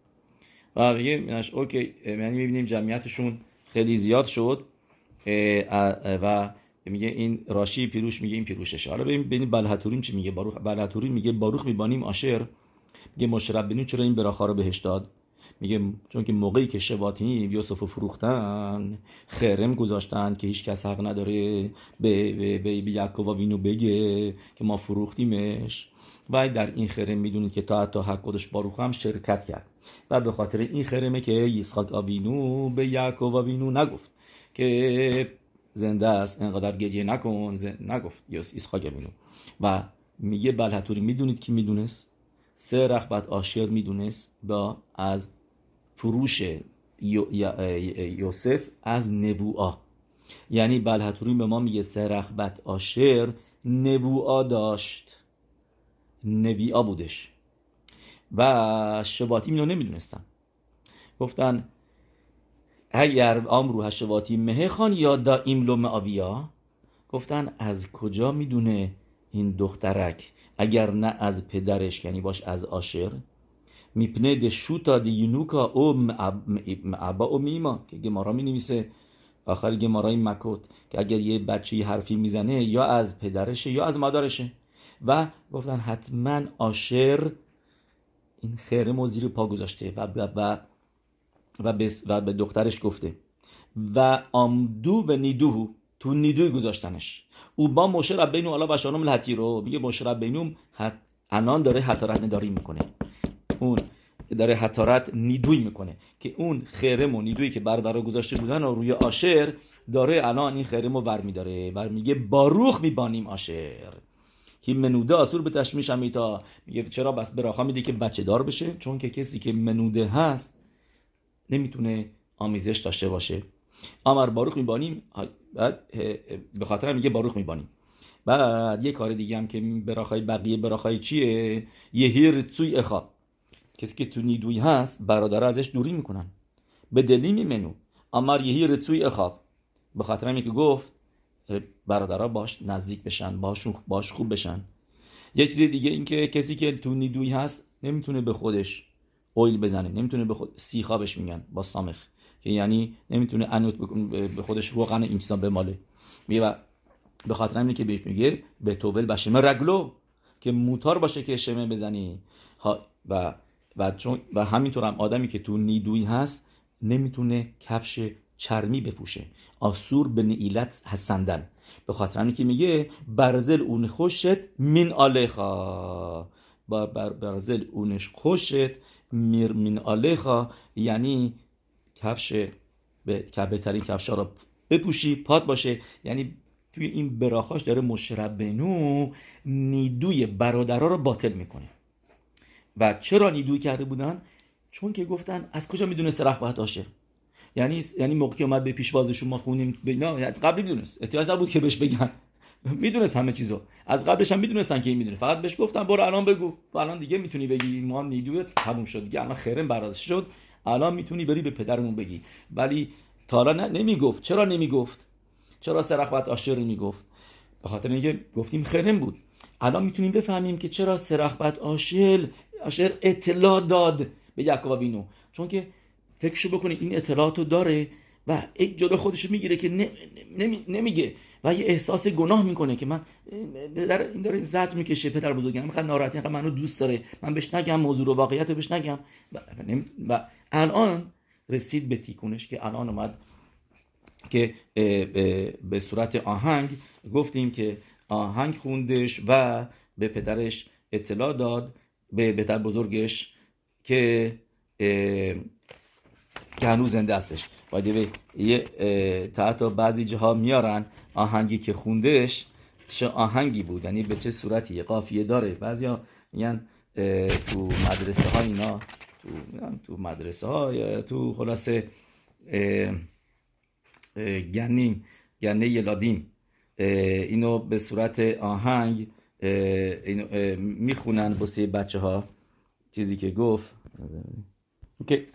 و میگه okay یعنی می‌بینیم جمعیتشون خیلی زیاد شد و میگه این راشی پیروش میگه این پیروششه. حالا ببینیم بلحتوریم چی میگه باروخ بلحتوریم میگه باروخ میبانیم آشر میگه مشرب چرا این براخا رو بهش داد؟ میگه چون که موقعی که شباتیم یوسف رو فروختن خرم گذاشتن که هیچ کس حق نداره به, به, به, به یعقوب وینو بگه که ما فروختیمش. و در این خرم می‌دونید که تا حتی حق خودش باروخ هم شرکت کرد. و به خاطر این خرمه که یسخاک آوینو به یعقوب آوینو نگفت که زنده است انقدر گریه نکن نگفت یسخاک آوینو و میگه بلحتوری می‌دونید که می‌دونست؟ سه رخبت آشر می‌دونست با از فروش یوسف از نبوعا. یعنی بلحتوری به ما میگه سه رخبت آشر نبوعا داشت. نبیعا بودش. و شواتی اینو نمی‌دونستن. گفتن اگر آمرو هشواتی مهخان یا دا ایملو آویا گفتن از کجا می‌دونه این دخترک؟ اگر نه از پدرش یعنی باش از آشر میپنه دشوتا دی یونوکا او معبا او میما که گمارا می نویسه آخر گمارای مکوت که اگر یه بچه حرفی می‌زنه یا از پدرشه یا از مادرشه. و گفتن حتما آشر این خیره و زیر پا گذاشته و, و, و, و, و به دخترش گفته. و آمدو و نیدوهو تو نیدوی گذاشتنش. او با مشه ربینو علا بشانم الحتی رو میگه مشه ربینوم انان داره حتارت نداری می‌کنه. اون داره حتارت نیدوی می‌کنه که اون خرم و نیدوی که بردارا گذاشته بودن و روی آشر داره الان این خرم رو ور میداره و میگه باروخ میبانیم آشر که منوده آسور به تشمیش امیتا میگه چرا بس براخا میده که بچه دار بشه چون که کسی که منوده هست نمی‌تونه آمیزش داشته باشه آمر باروخ میبانیم بعد به خاطر میگه باروخ میبانیم بعد یه کار دیگه هم که براخای بقیه براخای چیه یه هیر تسوی اخا کسی که تو نیدوی هست برادر ازش دوری می‌کنن به دلی میمنو امر یه هیر تسوی اخا به خاطر که گفت برادرها باش نزدیک بشن باش باش خوب بشن. یه چیز دیگه این که کسی که تو نیدوی هست نمی‌تونه به خودش اویل بزنه نمی‌تونه به خود سیخابش میگن با سامخ که یعنی نمی‌تونه انوت به خودش روغن این چیزا بماله. میگه به خاطر همینه که بهش میگه به توبل بشمه رگلو که موتار باشه که شمه بزنی. و و چون و همینطور هم آدمی که تو نیدوی هست نمی‌تونه کفش چرمی بپوشه. آسور به نیلت هستندن به خاطر همینه که میگه برزل اون خوشت من آلخا. با برزل اونش خوشت میر من آلخا. یعنی کفش به بهترین کفش رو بپوشی پات باشه. یعنی توی این براخاش داره مشربنو نیدوی برادرها رو باطل می‌کنه. و چرا نیدوی کرده بودن؟ چون که گفتن از کجا می‌دونست رخ باشه؟ یعنی یعنی موقعی اومد به پیشوازشون ما خونیم نه از قبل می‌دونست. احتیاج نبود که بهش بگن. می‌دونست همه چیزو. از قبلش هم می‌دونستن که این می‌دونه. فقط بهش گفتن برو الان بگو. و الان دیگه می‌تونی بگی. ما نیدوی تموم شد دیگه. الان خیرم برازش شد. الان می‌تونی بری به پدرمون بگی. ولی تا نه نمی‌گفت. چرا نمی‌گفت؟ چرا سرخ بعد آشر می‌گفت به خاطر اینکه گفتیم خرم بود. الان می‌تونیم بفهمیم که چرا سرخ بعد آشر آشر اطلاع داد به یعقوب بینو چون که فکرشو بکنید این اطلاعاتو داره و جلو خودشو می‌گیره که نمیگه و یه احساس گناه می‌کنه که من در این داره زد می‌کشه پدر بزرگم می‌خواد ناراحتی منو دوست داره من بهش نگم موضوع رو واقعیت بهش نگم. و الان رسید به تیکونش که الان اومد که به صورت آهنگ گفتیم که آهنگ خوندش و به پدرش اطلاع داد به پدر بزرگش که که هنوز زنده هستش. باید یه تحت بعضی جاها میارن آهنگی که خوندش چه آهنگی بود یعنی به چه صورتی قافیه داره. بعضی میگن تو مدرسه ها اینا تو, تو مدرسه ها یا تو خلاصه گنیم گنه یلادیم. اینو به صورت آهنگ اینو می‌خونن بسیار بچه ها چیزی که گفت. که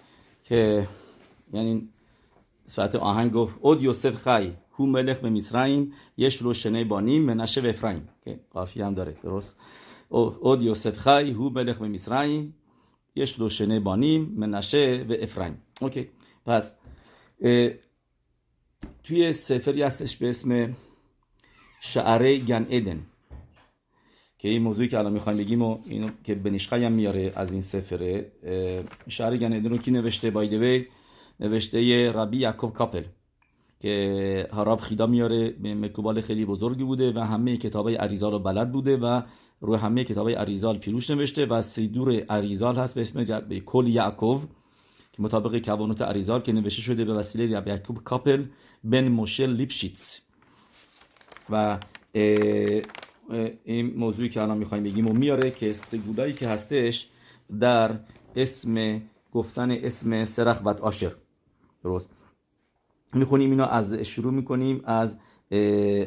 که یعنی صورت آهنگ گفت اود یوسف خی هو ملخ به مصرعیم یش روشنه بانیم منشه و افرایم که هم داره درست. اود یوسف خی هو ملخ به مصرعیم یش روشنه بانیم منشه و افرایم اوکی پس توی سفری هستش به اسم شعره گن ایدن که این موضوعی که الان می‌خوایم بگیم و اینو که بنیشخای هم میاره از این سفره شعره گن ایدن رو کی نوشته؟ بایدوی نوشته ربی یعقوب کاپل که هراب خیدا میاره مکوبال خیلی بزرگی بوده و همه کتابای عریزال رو بلد بوده و روی همه کتابای عریزال پیروش نوشته و سیدور عریزال هست به اسم קול יעקב که مطابق כוונות האריז״ל که نوشته شده به وسیله ربی یعقوب کاپل بن موشل لیپشیتس. و این موضوعی که الان می‌خوایم بگیم و میاره که סגולה یی که هستش در اسم گفتن اسم سرخ بت آشر درست. می‌خونیم اینو از شروع می‌کنیم از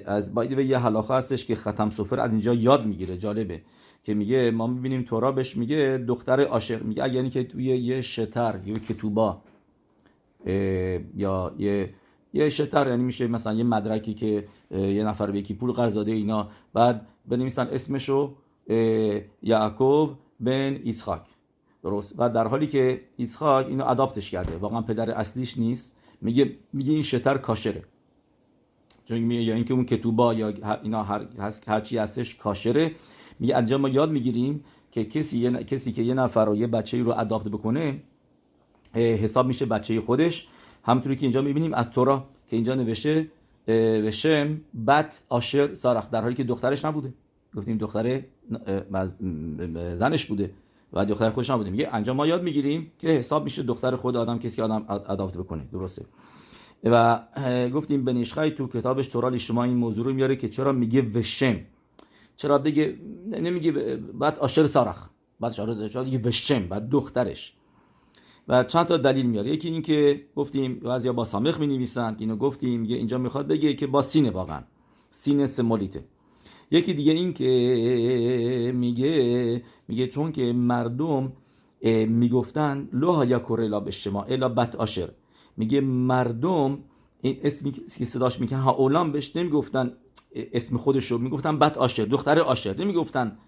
از باید یه הלכה هستش که חתם סופר از اینجا یاد می‌گیره جالبه. که میگه ما می‌بینیم تورا بهش میگه دختر آشر میگه یعنی که توی یه شتر یا کتوبا یا یه یه شتر یعنی میشه مثلا یه مدرکی که یه نفر به یکی پول قرض داده اینا. بعد بنویسن اسمشو یعقوب بن ایسخاک درست. و در حالی که ایسخاک اینو اداپتش کرده. واقعا پدر اصلیش نیست. میگه میگه این شتر کاشره. چون میگه یا اینکه اون کتوبا یا اینا هر هرچی هستش کاشره. میگه انجام ما یاد می‌گیریم که کسی یه کسی که یه نفر رو یه بچه‌ای رو اداپت بکنه حساب میشه بچه خودش. همونطوری که اینجا می‌بینیم از تورا که اینجا نوشته بشم بت آشر سارخ. در حالی که دخترش نبوده. گفتیم دختر زنش بوده. و دختر خودش نبوده میگه انجام ما یاد می‌گیریم که حساب میشه دختر خود آدم کسی که آدم اداپت بکنه. درسته. و گفتیم بنیشخای تو کتابش تورا شما این موضوع رو میاره که چرا میگه وشم چرا بگه نمیگه بعد آشر سارخ. بعد شاره دیگه بشم بعد دخترش. و چند تا دلیل میاره. یکی این که گفتیم بعضیا با سامخ می نویسن اینو گفتیم میگه اینجا می‌خواد بگه که با سینه واقعا. سینه سمولیته. یکی دیگه این که میگه میگه چون که مردم می‌گفتن لوها یا کورلا به شما الا بت آشر. میگه مردم این اسمی که صداش می‌کنن ها اولام بهش نمی‌گفتن اسم خودشو می‌گفتن بت آشر دختر آشر. نمی‌گفتن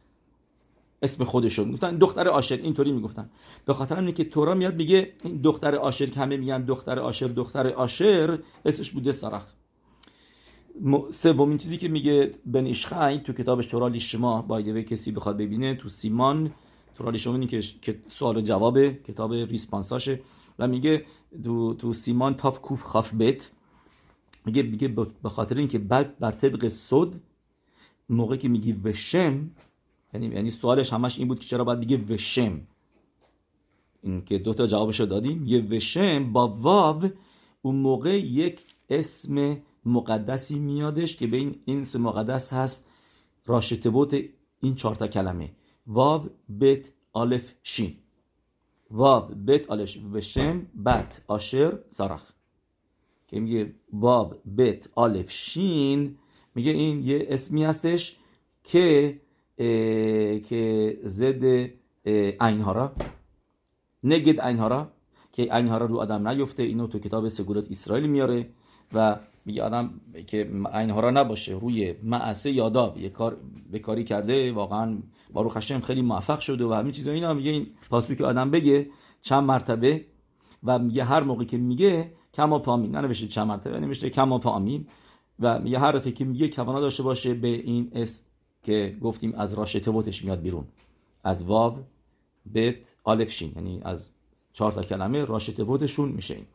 اسم خودشو می‌گفتن دختر آشر اینطوری می‌گفتن. به خاطر اینه که تورا میاد میگه این دختر آشر که همه میگن دختر آشر دختر آشر اسمش بوده سرخ. سومین چیزی که میگه بن ایشخای تو کتابش تورا شما بایده کسی بخواد ببینه تو سیمان تورا شما که سوال جواب کتاب ریسپانساشه و میگه تو, تو سیمان تاف کوف خاف بیت میگه میگه به خاطر اینکه بعد بر طبق صد موقعی که میگی وشم یعنی یعنی سوالش همش این بود که چرا باید بگه وشم این که دو تا جوابش رو دادیم. یه وشم با واو اون موقع یک اسم مقدسی میادش که به این, اسم مقدس هست. ראשי תיבות این چهار تا کلمه. וו בית אלף שין. וו בית אלף ושם בת אשר שרח که میگه וו בית אלף שין. میگه این یه اسمی هستش که که ضد עין הרע נגד עין הרע که עין הרע رو آدم نیفته. اینو تو کتاب סגולות ישראל میاره. و میگه آدم که اینها را نباشه روی معسه یاداب یه کار به کاری کرده واقعا بارو خشم خیلی موفق شده و همین چیزا اینا. میگه این پاسو که آدم بگه چند مرتبه و میگه هر موقع که میگه کما پامین ننوشته چند مرتبه نمیشه کما پامین و میگه هر که میگه کوانا داشته باشه به این اسم که گفتیم از راشته بوتش میاد بیرون. از واو بت آلفشین یعنی از چهار تا کلمه راشته بوتشون میشه این.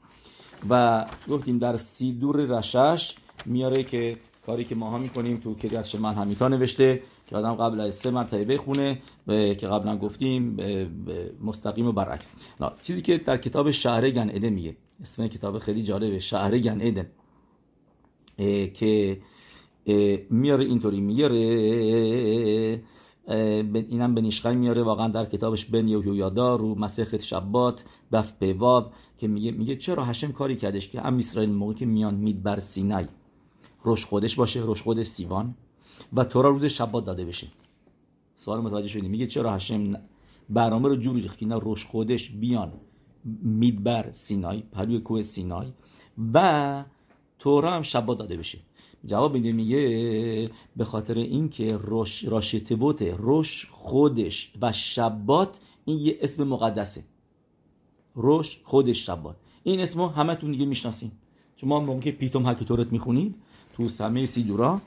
و گفتیم در سیدور رشش میاره که کاری که ماها می‌کنیم تو کریت شمن همیتا نوشته که آدم قبل از سه مرتبه بخونه که قبلا گفتیم مستقیم و برعکس. چیزی که در کتاب شهر گن میگه اسم کتاب خیلی جالبه شهر گن که میاره اینطوری میاره اینم به نشخای میاره واقعا در کتابش بن یهویادا رو مسخت شبات دف پیواب که میگه میگه چرا هشم کاری کردش که هم اسرائیل موقعی که میان مید بر سینای. روش خودش باشه روش خود سیوان. و تورا روز شبات داده بشه. سوال متوجه شدیم میگه چرا هشم برنامه رو جوری ریخت که اینا روش خودش بیان میدبر سینای پلوی کوه سینای. و تورا هم شبات داده بشه. جواب میده میگه به خاطر اینکه روش راشتبوت روش خودش و شبات این یه اسم مقدسه. روش خودش شبات. این اسمو همتون دیگه می‌شناسین. شما موقع پیتوم حکیتورت می‌خونید تو سمه سیدورا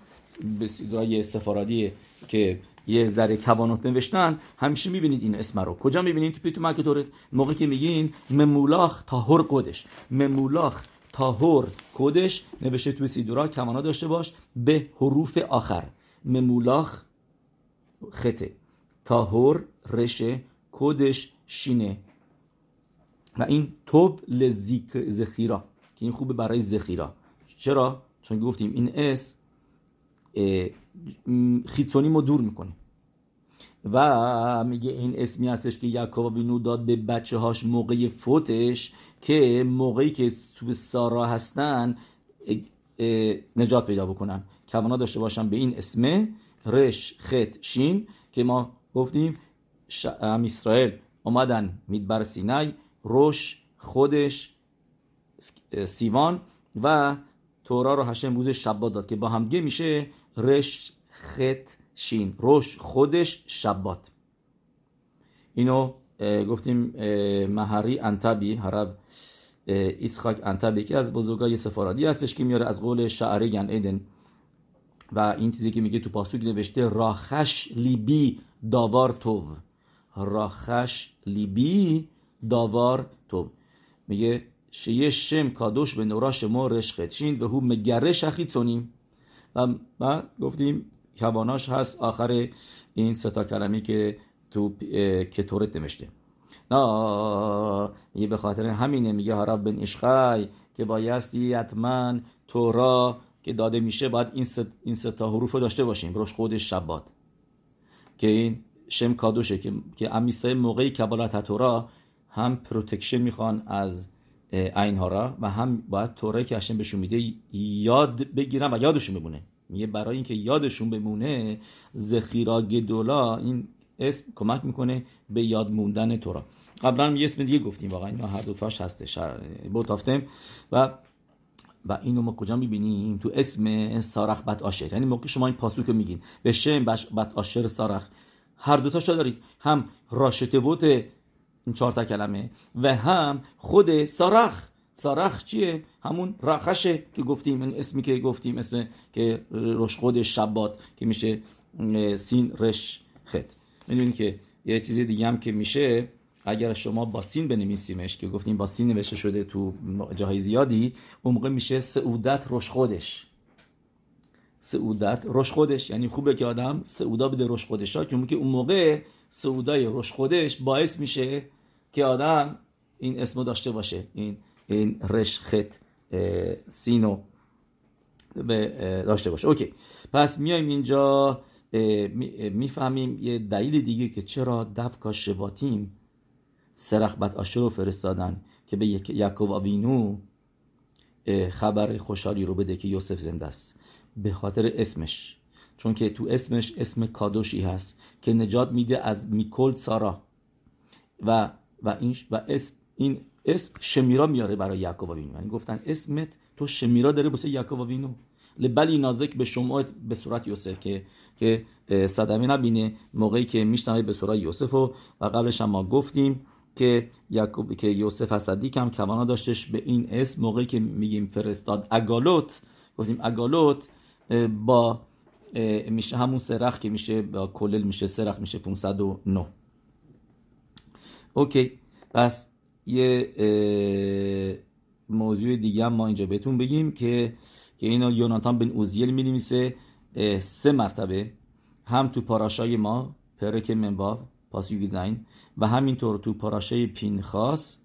به سیدورای سفارادی که یه ذره کبانوت نوشتن همیشه می‌بینید این اسم رو. کجا می‌بینید تو پیتوم حکیتورت موقعی که میگین ممولاخ تاهر قدش. ممولاخ تاهور کودش نوشته توی سیدورا کمانا داشته باش به حروف آخر. ممولاخ خطه. تاهور رشه. کودش شینه. و این توب لزیک زخیرا که این خوبه برای زخیرا. چرا؟ چون گفتیم این اس خیتونی ما دور می‌کنه. و میگه این اسمی هستش که یعقوب بینو داد به بچه هاش موقع فوتش که موقعی که تو سارا هستن نجات پیدا بکنن. کوانا داشته باشن به این اسمه رش خط شین که ما گفتیم ام اسرائیل اومدن میدبر سینای روش خودش سیوان و تورا رو هشم روز شبات داد که با همگه میشه رش خط شین روش خودش شبات. اینو گفتیم مهری انتبی هرب ایسخاک انتبی که از بزرگای سفارادی هستش که میاره از قول شعره گن ایدن. و این چیزی که میگه تو پاسوک نوشته راخش لیبی داوار توو. راخش لیبی داوار توو. میگه شیه شم کادوش به نورا شما رشخدشین و هو مگره شخیتونیم و ما گفتیم کباناش هست. آخر این ستا کلمی که تو کتورت نوشته. نه یه به خاطر همینه میگه هرب بن اشخای که بایستی حتما تورا که داده میشه باید این ستا این ستا حروف داشته باشیم. روش خودش شبات که این شم کادوشه که که امیسای موقعی کبالت تورا هم پروتکشن می‌خوان از اینها را و هم باید توره که هشم بهشون میده یاد بگیرن و یادشون بمونه. میگه برای اینکه یادشون بمونه زخیرا گدولا این اسم کمک می‌کنه به یاد موندن تورا. قبلا یه اسم دیگه گفتیم واقعا اینا هر دوتاش هستش بوتافتم و و اینو ما کجا می‌بینیم؟ تو اسم سارخ بت آشر یعنی موقع شما این پاسو که میگین به شم بت آشر سارخ. هر دوتاش دارید. هم راشته بوت این چهار تا کلمه و هم خود سارخ. سارخ چیه? همون رخشه که گفتیم این اسمی که گفتیم اسم که روش خود شبات که میشه سین رش خط می‌دونید که یه چیز دیگه هم که میشه اگر شما با سین بنویسیمش که گفتیم با سین نوشته شده تو جاهای زیادی اون موقع میشه سعودت روش خودش سعودت روش خودش یعنی خوبه که آدم سعودا بده روش خودش ها که اون موقع سعودای روش خودش باعث میشه که آدم این اسمو داشته باشه این این رش خط سینو داشته باشه. اوکی. پس میایم اینجا می‌فهمیم یه دلیل دیگه که چرا دفکا شباتیم سرخبت آشر رو فرستادن که به یعقوب آوینو خبر خوشحالی رو بده که یوسف زنده است. به خاطر اسمش. چون که تو اسمش اسم کادوشی هست که نجات میده از میکل سارا. و و این و اسم این اسم شمیرا میاره برای یعقوب آوینو یعنی گفتن اسمت تو شمیرا داره واسه یعقوب آوینو لبلی نازک به شما به صورت یوسف که که صدمه نبینه موقعی که میشنوه به صورت یوسف. و, قبلش هم ما گفتیم که یعقوب که یوسف صدیق هم کوانا داشتش به این اسم. موقعی که میگیم فرستاد اگالوت گفتیم اگالوت با میشه همون سرخ که میشه با کلل میشه سرخ میشه 509 اوکی پس یه موضوع دیگه هم ما اینجا بهتون بگیم که که اینو یوناتان بن اوزیل می سه مرتبه هم تو پاراشای ما پرک منباو پاسیو زین و همینطور تو پاراشای پینخاس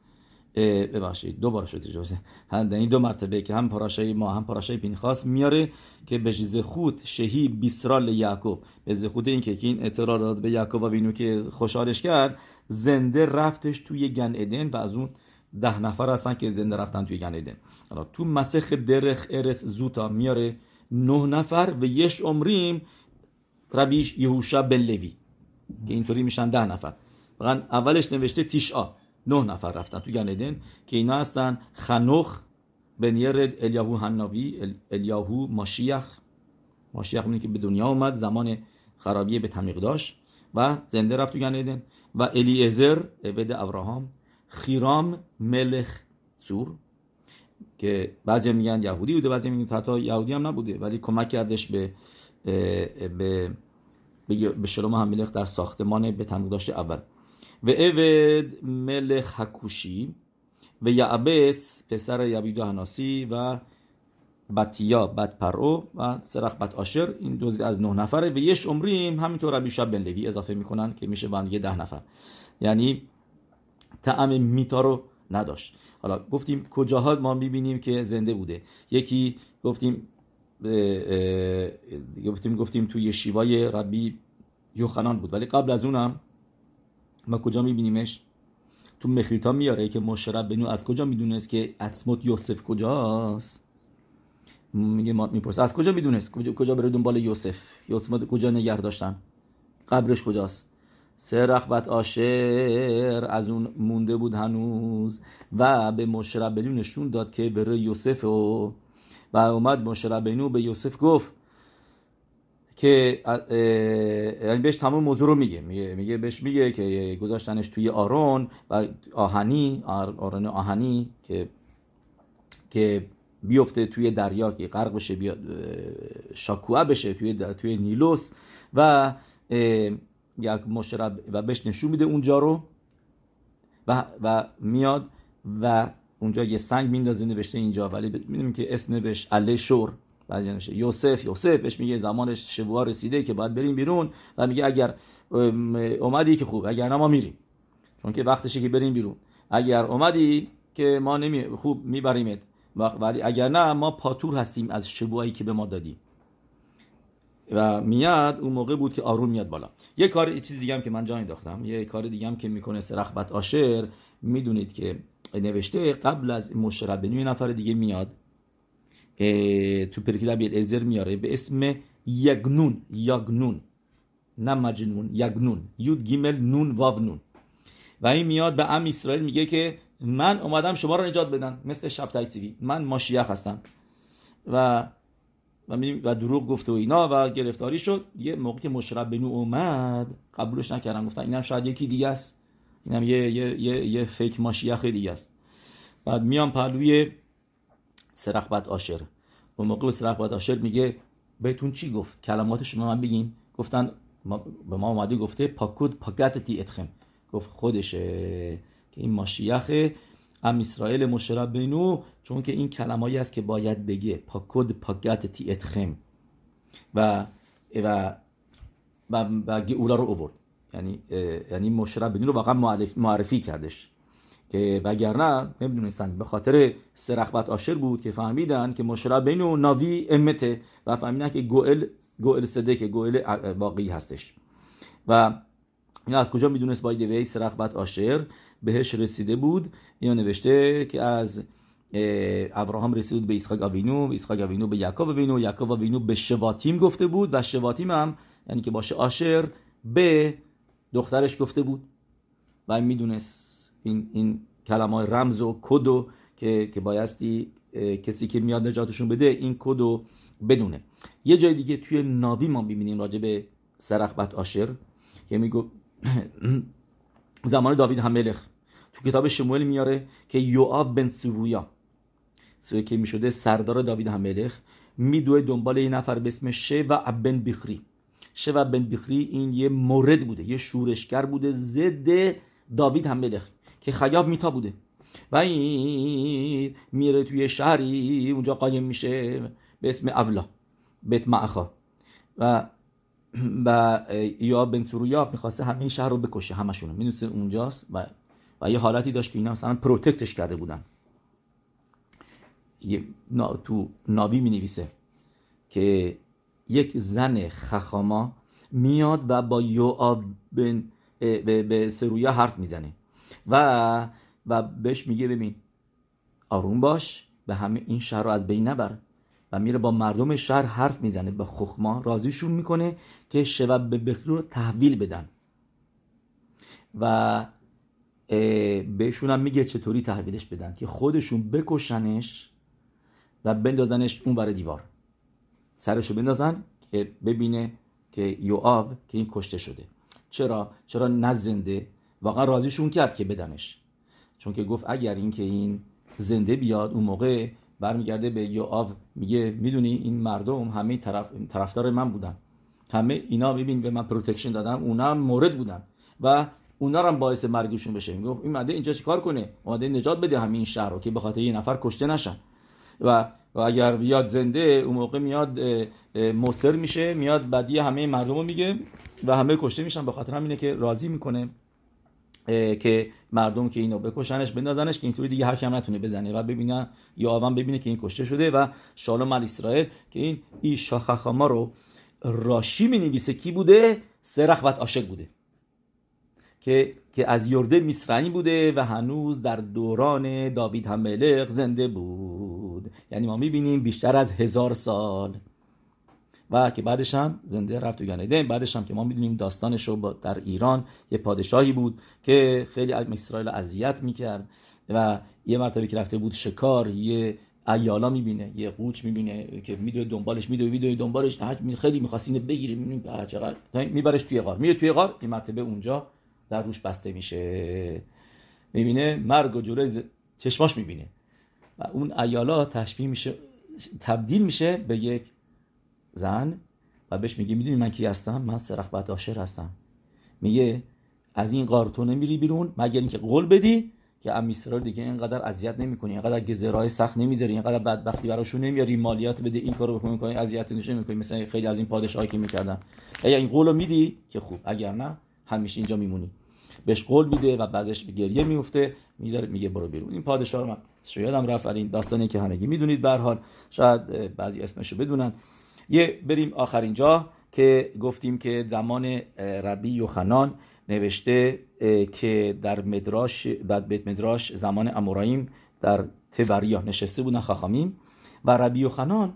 ببخشید دو بار شده جوزه یعنی دو مرتبه که هم پاراشای ما هم پاراشای پینخاس میاره که به زخود شهی بیسرال یعقوب به زخود این که این اعتراض به یعقوب و بینو که خوشحالش کرد زنده رفتش توی گن ادن و از اون ده نفر هستن که زنده رفتن توی گن ادن. حالا تو مسخ درخ ارس زوتا میاره نه نفر و یش عمریم ربیش یهوشا بن لوی که اینطوری میشن ده نفر. واقعا اولش نوشته تیشا نه نفر رفتن تو گن که اینا هستن خنوخ بن یرد الیاهو هنناوی الیاهو ماشیخ. ماشیخ که به دنیا اومد زمان خرابی به تمیق داشت. و زنده رفت تو گن و الیعزر عبد ابراهام خیرام ملخ سور که بعضی میگن یهودی بوده بعضی میگن حتی یهودی هم نبوده. ولی کمک کردش به به به شلوم هملیخ در ساختمان به داشته اول. و اوید ملخ حکوشی و یعبس پسر یبیدو هناسی و بطیا بد پرو و سرخ بد آشر این دو از نه نفره و یش عمریم همینطور ربی شب بن لوی اضافه می‌کنن که میشه یه ده نفر یعنی طعم میتا رو نداشت حالا گفتیم کجاها ما می‌بینیم که زنده بوده یکی گفتیم گفتیم گفتیم توی شیوای ربی یوخنان بود ولی قبل از اونم ما کجا میبینیمش تو مخریتا میاره که مشرب بنو از کجا می‌دونست که اسمت یوسف کجاست میگه ما می‌پرسه. از کجا می‌دونست؟ کجا, بره دنبال یوسف؟ یوسف کجا نگه داشتن؟ قبرش کجاست؟ سه رخبت آشر از اون مونده بود هنوز و به مشربنو نشون داد که بره یوسف و و اومد مشربنو به یوسف گفت که یعنی بهش تمام موضوع رو میگه. میگه, میگه بهش میگه که گذاشتنش توی آرون و آهنی آرون آهنی که که بیفته توی دریا که غرق بشه بیاد شاکوه بشه توی توی نیلوس و یک مشرب و بهش نشون میده اونجا رو و, و میاد و اونجا یه سنگ میندازه نوشته اینجا ولی می‌دونیم که اسم بهش علی شور بعد یوسف. یوسف بهش میگه زمانش شبوها رسیده که باید بریم بیرون و میگه اگر اومدی که خوب اگر نه ما میریم. چون که وقتشه که بریم بیرون. اگر اومدی که ما نمی خوب میبریمت. ولی اگر نه ما پاتور هستیم از شبوهایی که به ما دادی و میاد اون موقع بود که آروم میاد بالا. یه کار یه چیز دیگه هم که من جا انداختم. یه کار دیگه هم که می‌کنه سرخبت آشر می‌دونید که نوشته قبل از مشرب یه نفر دیگه میاد. تو پرکی بیل ازر میاره به اسم یگنون یگنون. نه مجنون یگنون. יוד גימל נון וו נון. و این میاد به עם ישראל میگه که من اومدم شما رو نجات بدن. مثل شبتای تسوی من משיח هستم. و و, و دروغ گفته و اینا و گرفتاری شد. یه موقع که משה רבנו اومد قبولش نکردن گفتن اینم شاید یکی دیگه است. اینم یه یه یه, یه fake משיח دیگه است. بعد میام پهلوی سرخ بت آشر اون موقع به سرخبت آشر میگه بهتون چی گفت؟ کلمات شما من بگیم گفتن به ما اومده گفته پاکود پاکت اتخم گفت خودشه. که این ماشیخه ام اسرائیل مشرب بینو چون که این کلمایی است که باید بگه. پاکود پاکت تی اتخم. و و و, و گئولا رو اوورد یعنی یعنی مشرب بینو رو واقعا معرفی کردش. که وگرنه نمی‌دونستن به خاطر سرخبت آشر بود که فهمیدن که مشرب بینو ناوی امته و فهمیدن که گوئل گوئل صده که گوئل واقعی هستش. و این از کجا می‌دونست؟ باید وی سرخبت آشر بهش رسیده بود. یا نوشته که از ابراهام رسید به اسحاق اوینو اسحاق اوینو به یعقوب اوینو یعقوب اوینو به شواتیم گفته بود و شواتیم هم یعنی که باشه آشر به دخترش گفته بود. و این می‌دونست. این این کلمه رمز و کدو که که بایستی کسی که میاد نجاتشون بده این کدو بدونه. یه جای دیگه توی ناوی ما می‌بینیم راجع به سرخبت آشر که میگو زمان داوید هملخ تو کتاب شموئل میاره که یوآب بن سرویا سوی که می‌شده سردار داوید هملخ میدوه دنبال یه نفر به اسم شوا بن بخری شوا بن بخری این یه مورد بوده یه شورشگر بوده ضد داوید هملخ که خیاب میتا بوده. و این میره توی شهری اونجا قایم میشه به اسم اولا بیت معخا. و و یا بن سرویا می‌خواسته همه شهر رو بکشه همشون می‌دونسته اونجاست؟ و و یه حالتی داشت که اینا مثلا پروتکتش کرده بودن. تو ناوی می نویسه که یک زن خخاما میاد و با یوآب بن به سرویا حرف می‌زنه. و و بهش میگه ببین آروم باش به همه این شهر رو از بین نبر. و میره با مردم شهر حرف می‌زنه به خخما راضیشون می‌کنه که شباب به بخری رو تحویل بدن. و بهشون هم میگه چطوری تحویلش بدن که خودشون بکشنش و بندازنش اون بر دیوار. سرشو بندازن که ببینه که یوآب که این کشته شده. چرا؟ چرا نزنده؟ واقعا راضیشون کرد که بدنش. چون که گفت اگر این که این زنده بیاد اون موقع برمیگرده به یوآب میگه می‌دونی این مردم همه طرف طرفدار من بودن. همه اینا ببین به من protection دادن. اونا מורד بودن. و اونا هم باعث مرگشون بشه. میگه این مده اینجا چیکار کنه؟ اومده نجات بده همین شهر رو که به خاطر یه نفر کشته نشن. و و اگر بیاد زنده اون موقع میاد مصر میشه میاد بدی همه مردم رو میگه و همه کشته میشن. به خاطر همینه که راضی می‌کنه. که مردم که اینو بکشنش بندازنش که اینطوری دیگه هر کم نتونه بزنه و ببینه یا آون ببینه که این کشته شده و شالوم اسرائیل که این ای شاخخاما رو راشی می نویسه کی بوده؟ سه رخبت عاشق بوده. که که از یرده میسرعی بوده و هنوز در دوران داوید هم ملق زنده بود. یعنی ما می‌بینیم بیشتر از هزار سال. و که بعدش هم زنده رفت تو بعدش هم که ما می‌دونیم داستانش رو در ایران یه پادشاهی بود که خیلی اسرائیل اذیت می‌کرد و یه مرتبه که رفته بود شکار یه ایالا می‌بینه یه قوچ می‌بینه که میدوه دنبالش میدوه میدوه دنبالش خیلی می‌خواست اینو بگیره میبرش توی غار. میره توی غار این مرتبه اونجا در روش بسته میشه. می‌بینه مرگ و جلوی چشماش می‌بینه. و اون ایالا تشبیه میشه تبدیل میشه به یک زن و بهش میگه می‌دونی من کی هستم؟ من سرخ آشر هستم. میگه از این غار تو نمیری بیرون مگر اینکه قول بدی که ام دیگه اینقدر اذیت نمی‌کنی اینقدر گزرای سخت نمی‌ذاری اینقدر بدبختی براشون نمیاری مالیات بده این کارو بکنی کنی نشه می‌کنی مثلا خیلی از این پادشاهایی که می‌کردن. اگه این قولو میدی که خوب اگر نه همیشه اینجا میمونی. بهش قول میده و بعضش به گریه میفته می‌ذاره میگه برو بیرون. این پادشاه رو من شایدم رفت این داستانی که همگی می‌دونید. به حال شاید بعضی اسمشو بدونن. یه بریم آخرین جا که گفتیم که زمان ربی یوخنان نوشته که در مدراش بعد بیت مدراش زمان امورایم در تبریا نشسته بودن خاخامیم. و ربی یوخنان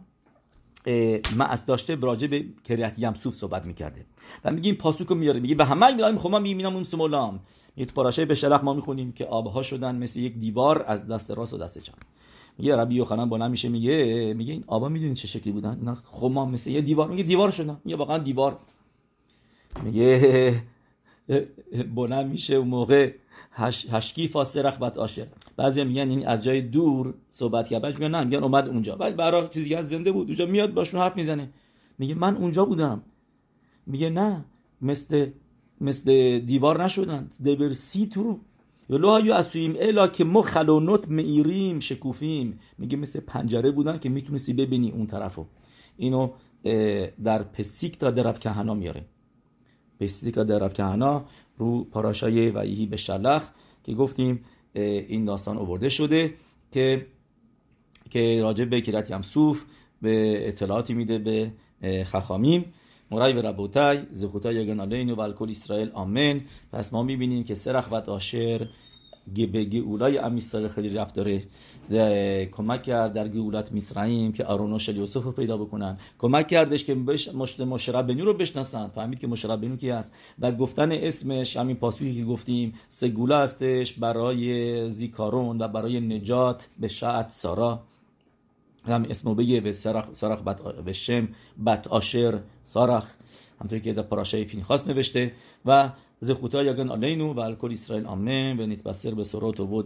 معص داشته راجع به کریت یمسوف صحبت می‌کرده و میگیم پاسوک رو میاره میگه به همه میلایم خما می‌بینم اون سمولام. یه پاراشه به شلخ ما می‌خونیم که آبها شدن مثل یک دیوار از دست راست و دست چپ میگه ربی یوخنان با میشه میگه میگه این آبا می‌دونید چه شکلی بودن؟ اینا خما مثل یه دیوار میگه دیوار شدن میگه واقعا دیوار. میگه بلند میشه اون موقع هش، هشکی فاسرخ بد آشر بعضی میگن این از جای دور صحبت کرد بعضی میگن نه میگن اومد اونجا. بعد برای چیزی از زنده بود اونجا میاد باشون حرف می‌زنه. میگه من اونجا بودم. میگه نه مثل مثل دیوار نشدن. دبر سی تو ولو های اسویم الا که ما خلونوت میریم شکوفیم. میگه مثل پنجره بودن که می‌تونستی ببینی اون طرفو. اینو در پسیک تا درف کهنا میاره. پسیک تا درف کهنا رو پاراشای ویهی به شلخ که گفتیم این داستان اوورده شده که که راجع به کیرت یمسوف به اطلاعاتی میده به خخامیم. مرای و ربوتای زخوتای یگن و الکل اسرائیل آمن پس ما می‌بینیم که سرخ و آشر به گئولای ام خیلی رفت داره کمک کرد در گئولت میسرائیم که آرون و شل یوسف رو پیدا بکنن. کمک کردش که بش مشت مشرب بنو رو بشناسن. فهمید که مشرب بنو کی هست. و گفتن اسمش همین پاسویی که گفتیم سه گوله هستش برای زیکارون و برای نجات به شعت سارا. هم اسمو بگه به سرخ, سرخ بت به شم بت آشر سارخ. همطوری که در پراشه پینخاس نوشته. و زخوتا یگن علینو و الکل اسرائیل آمین و نتبصر به سرات و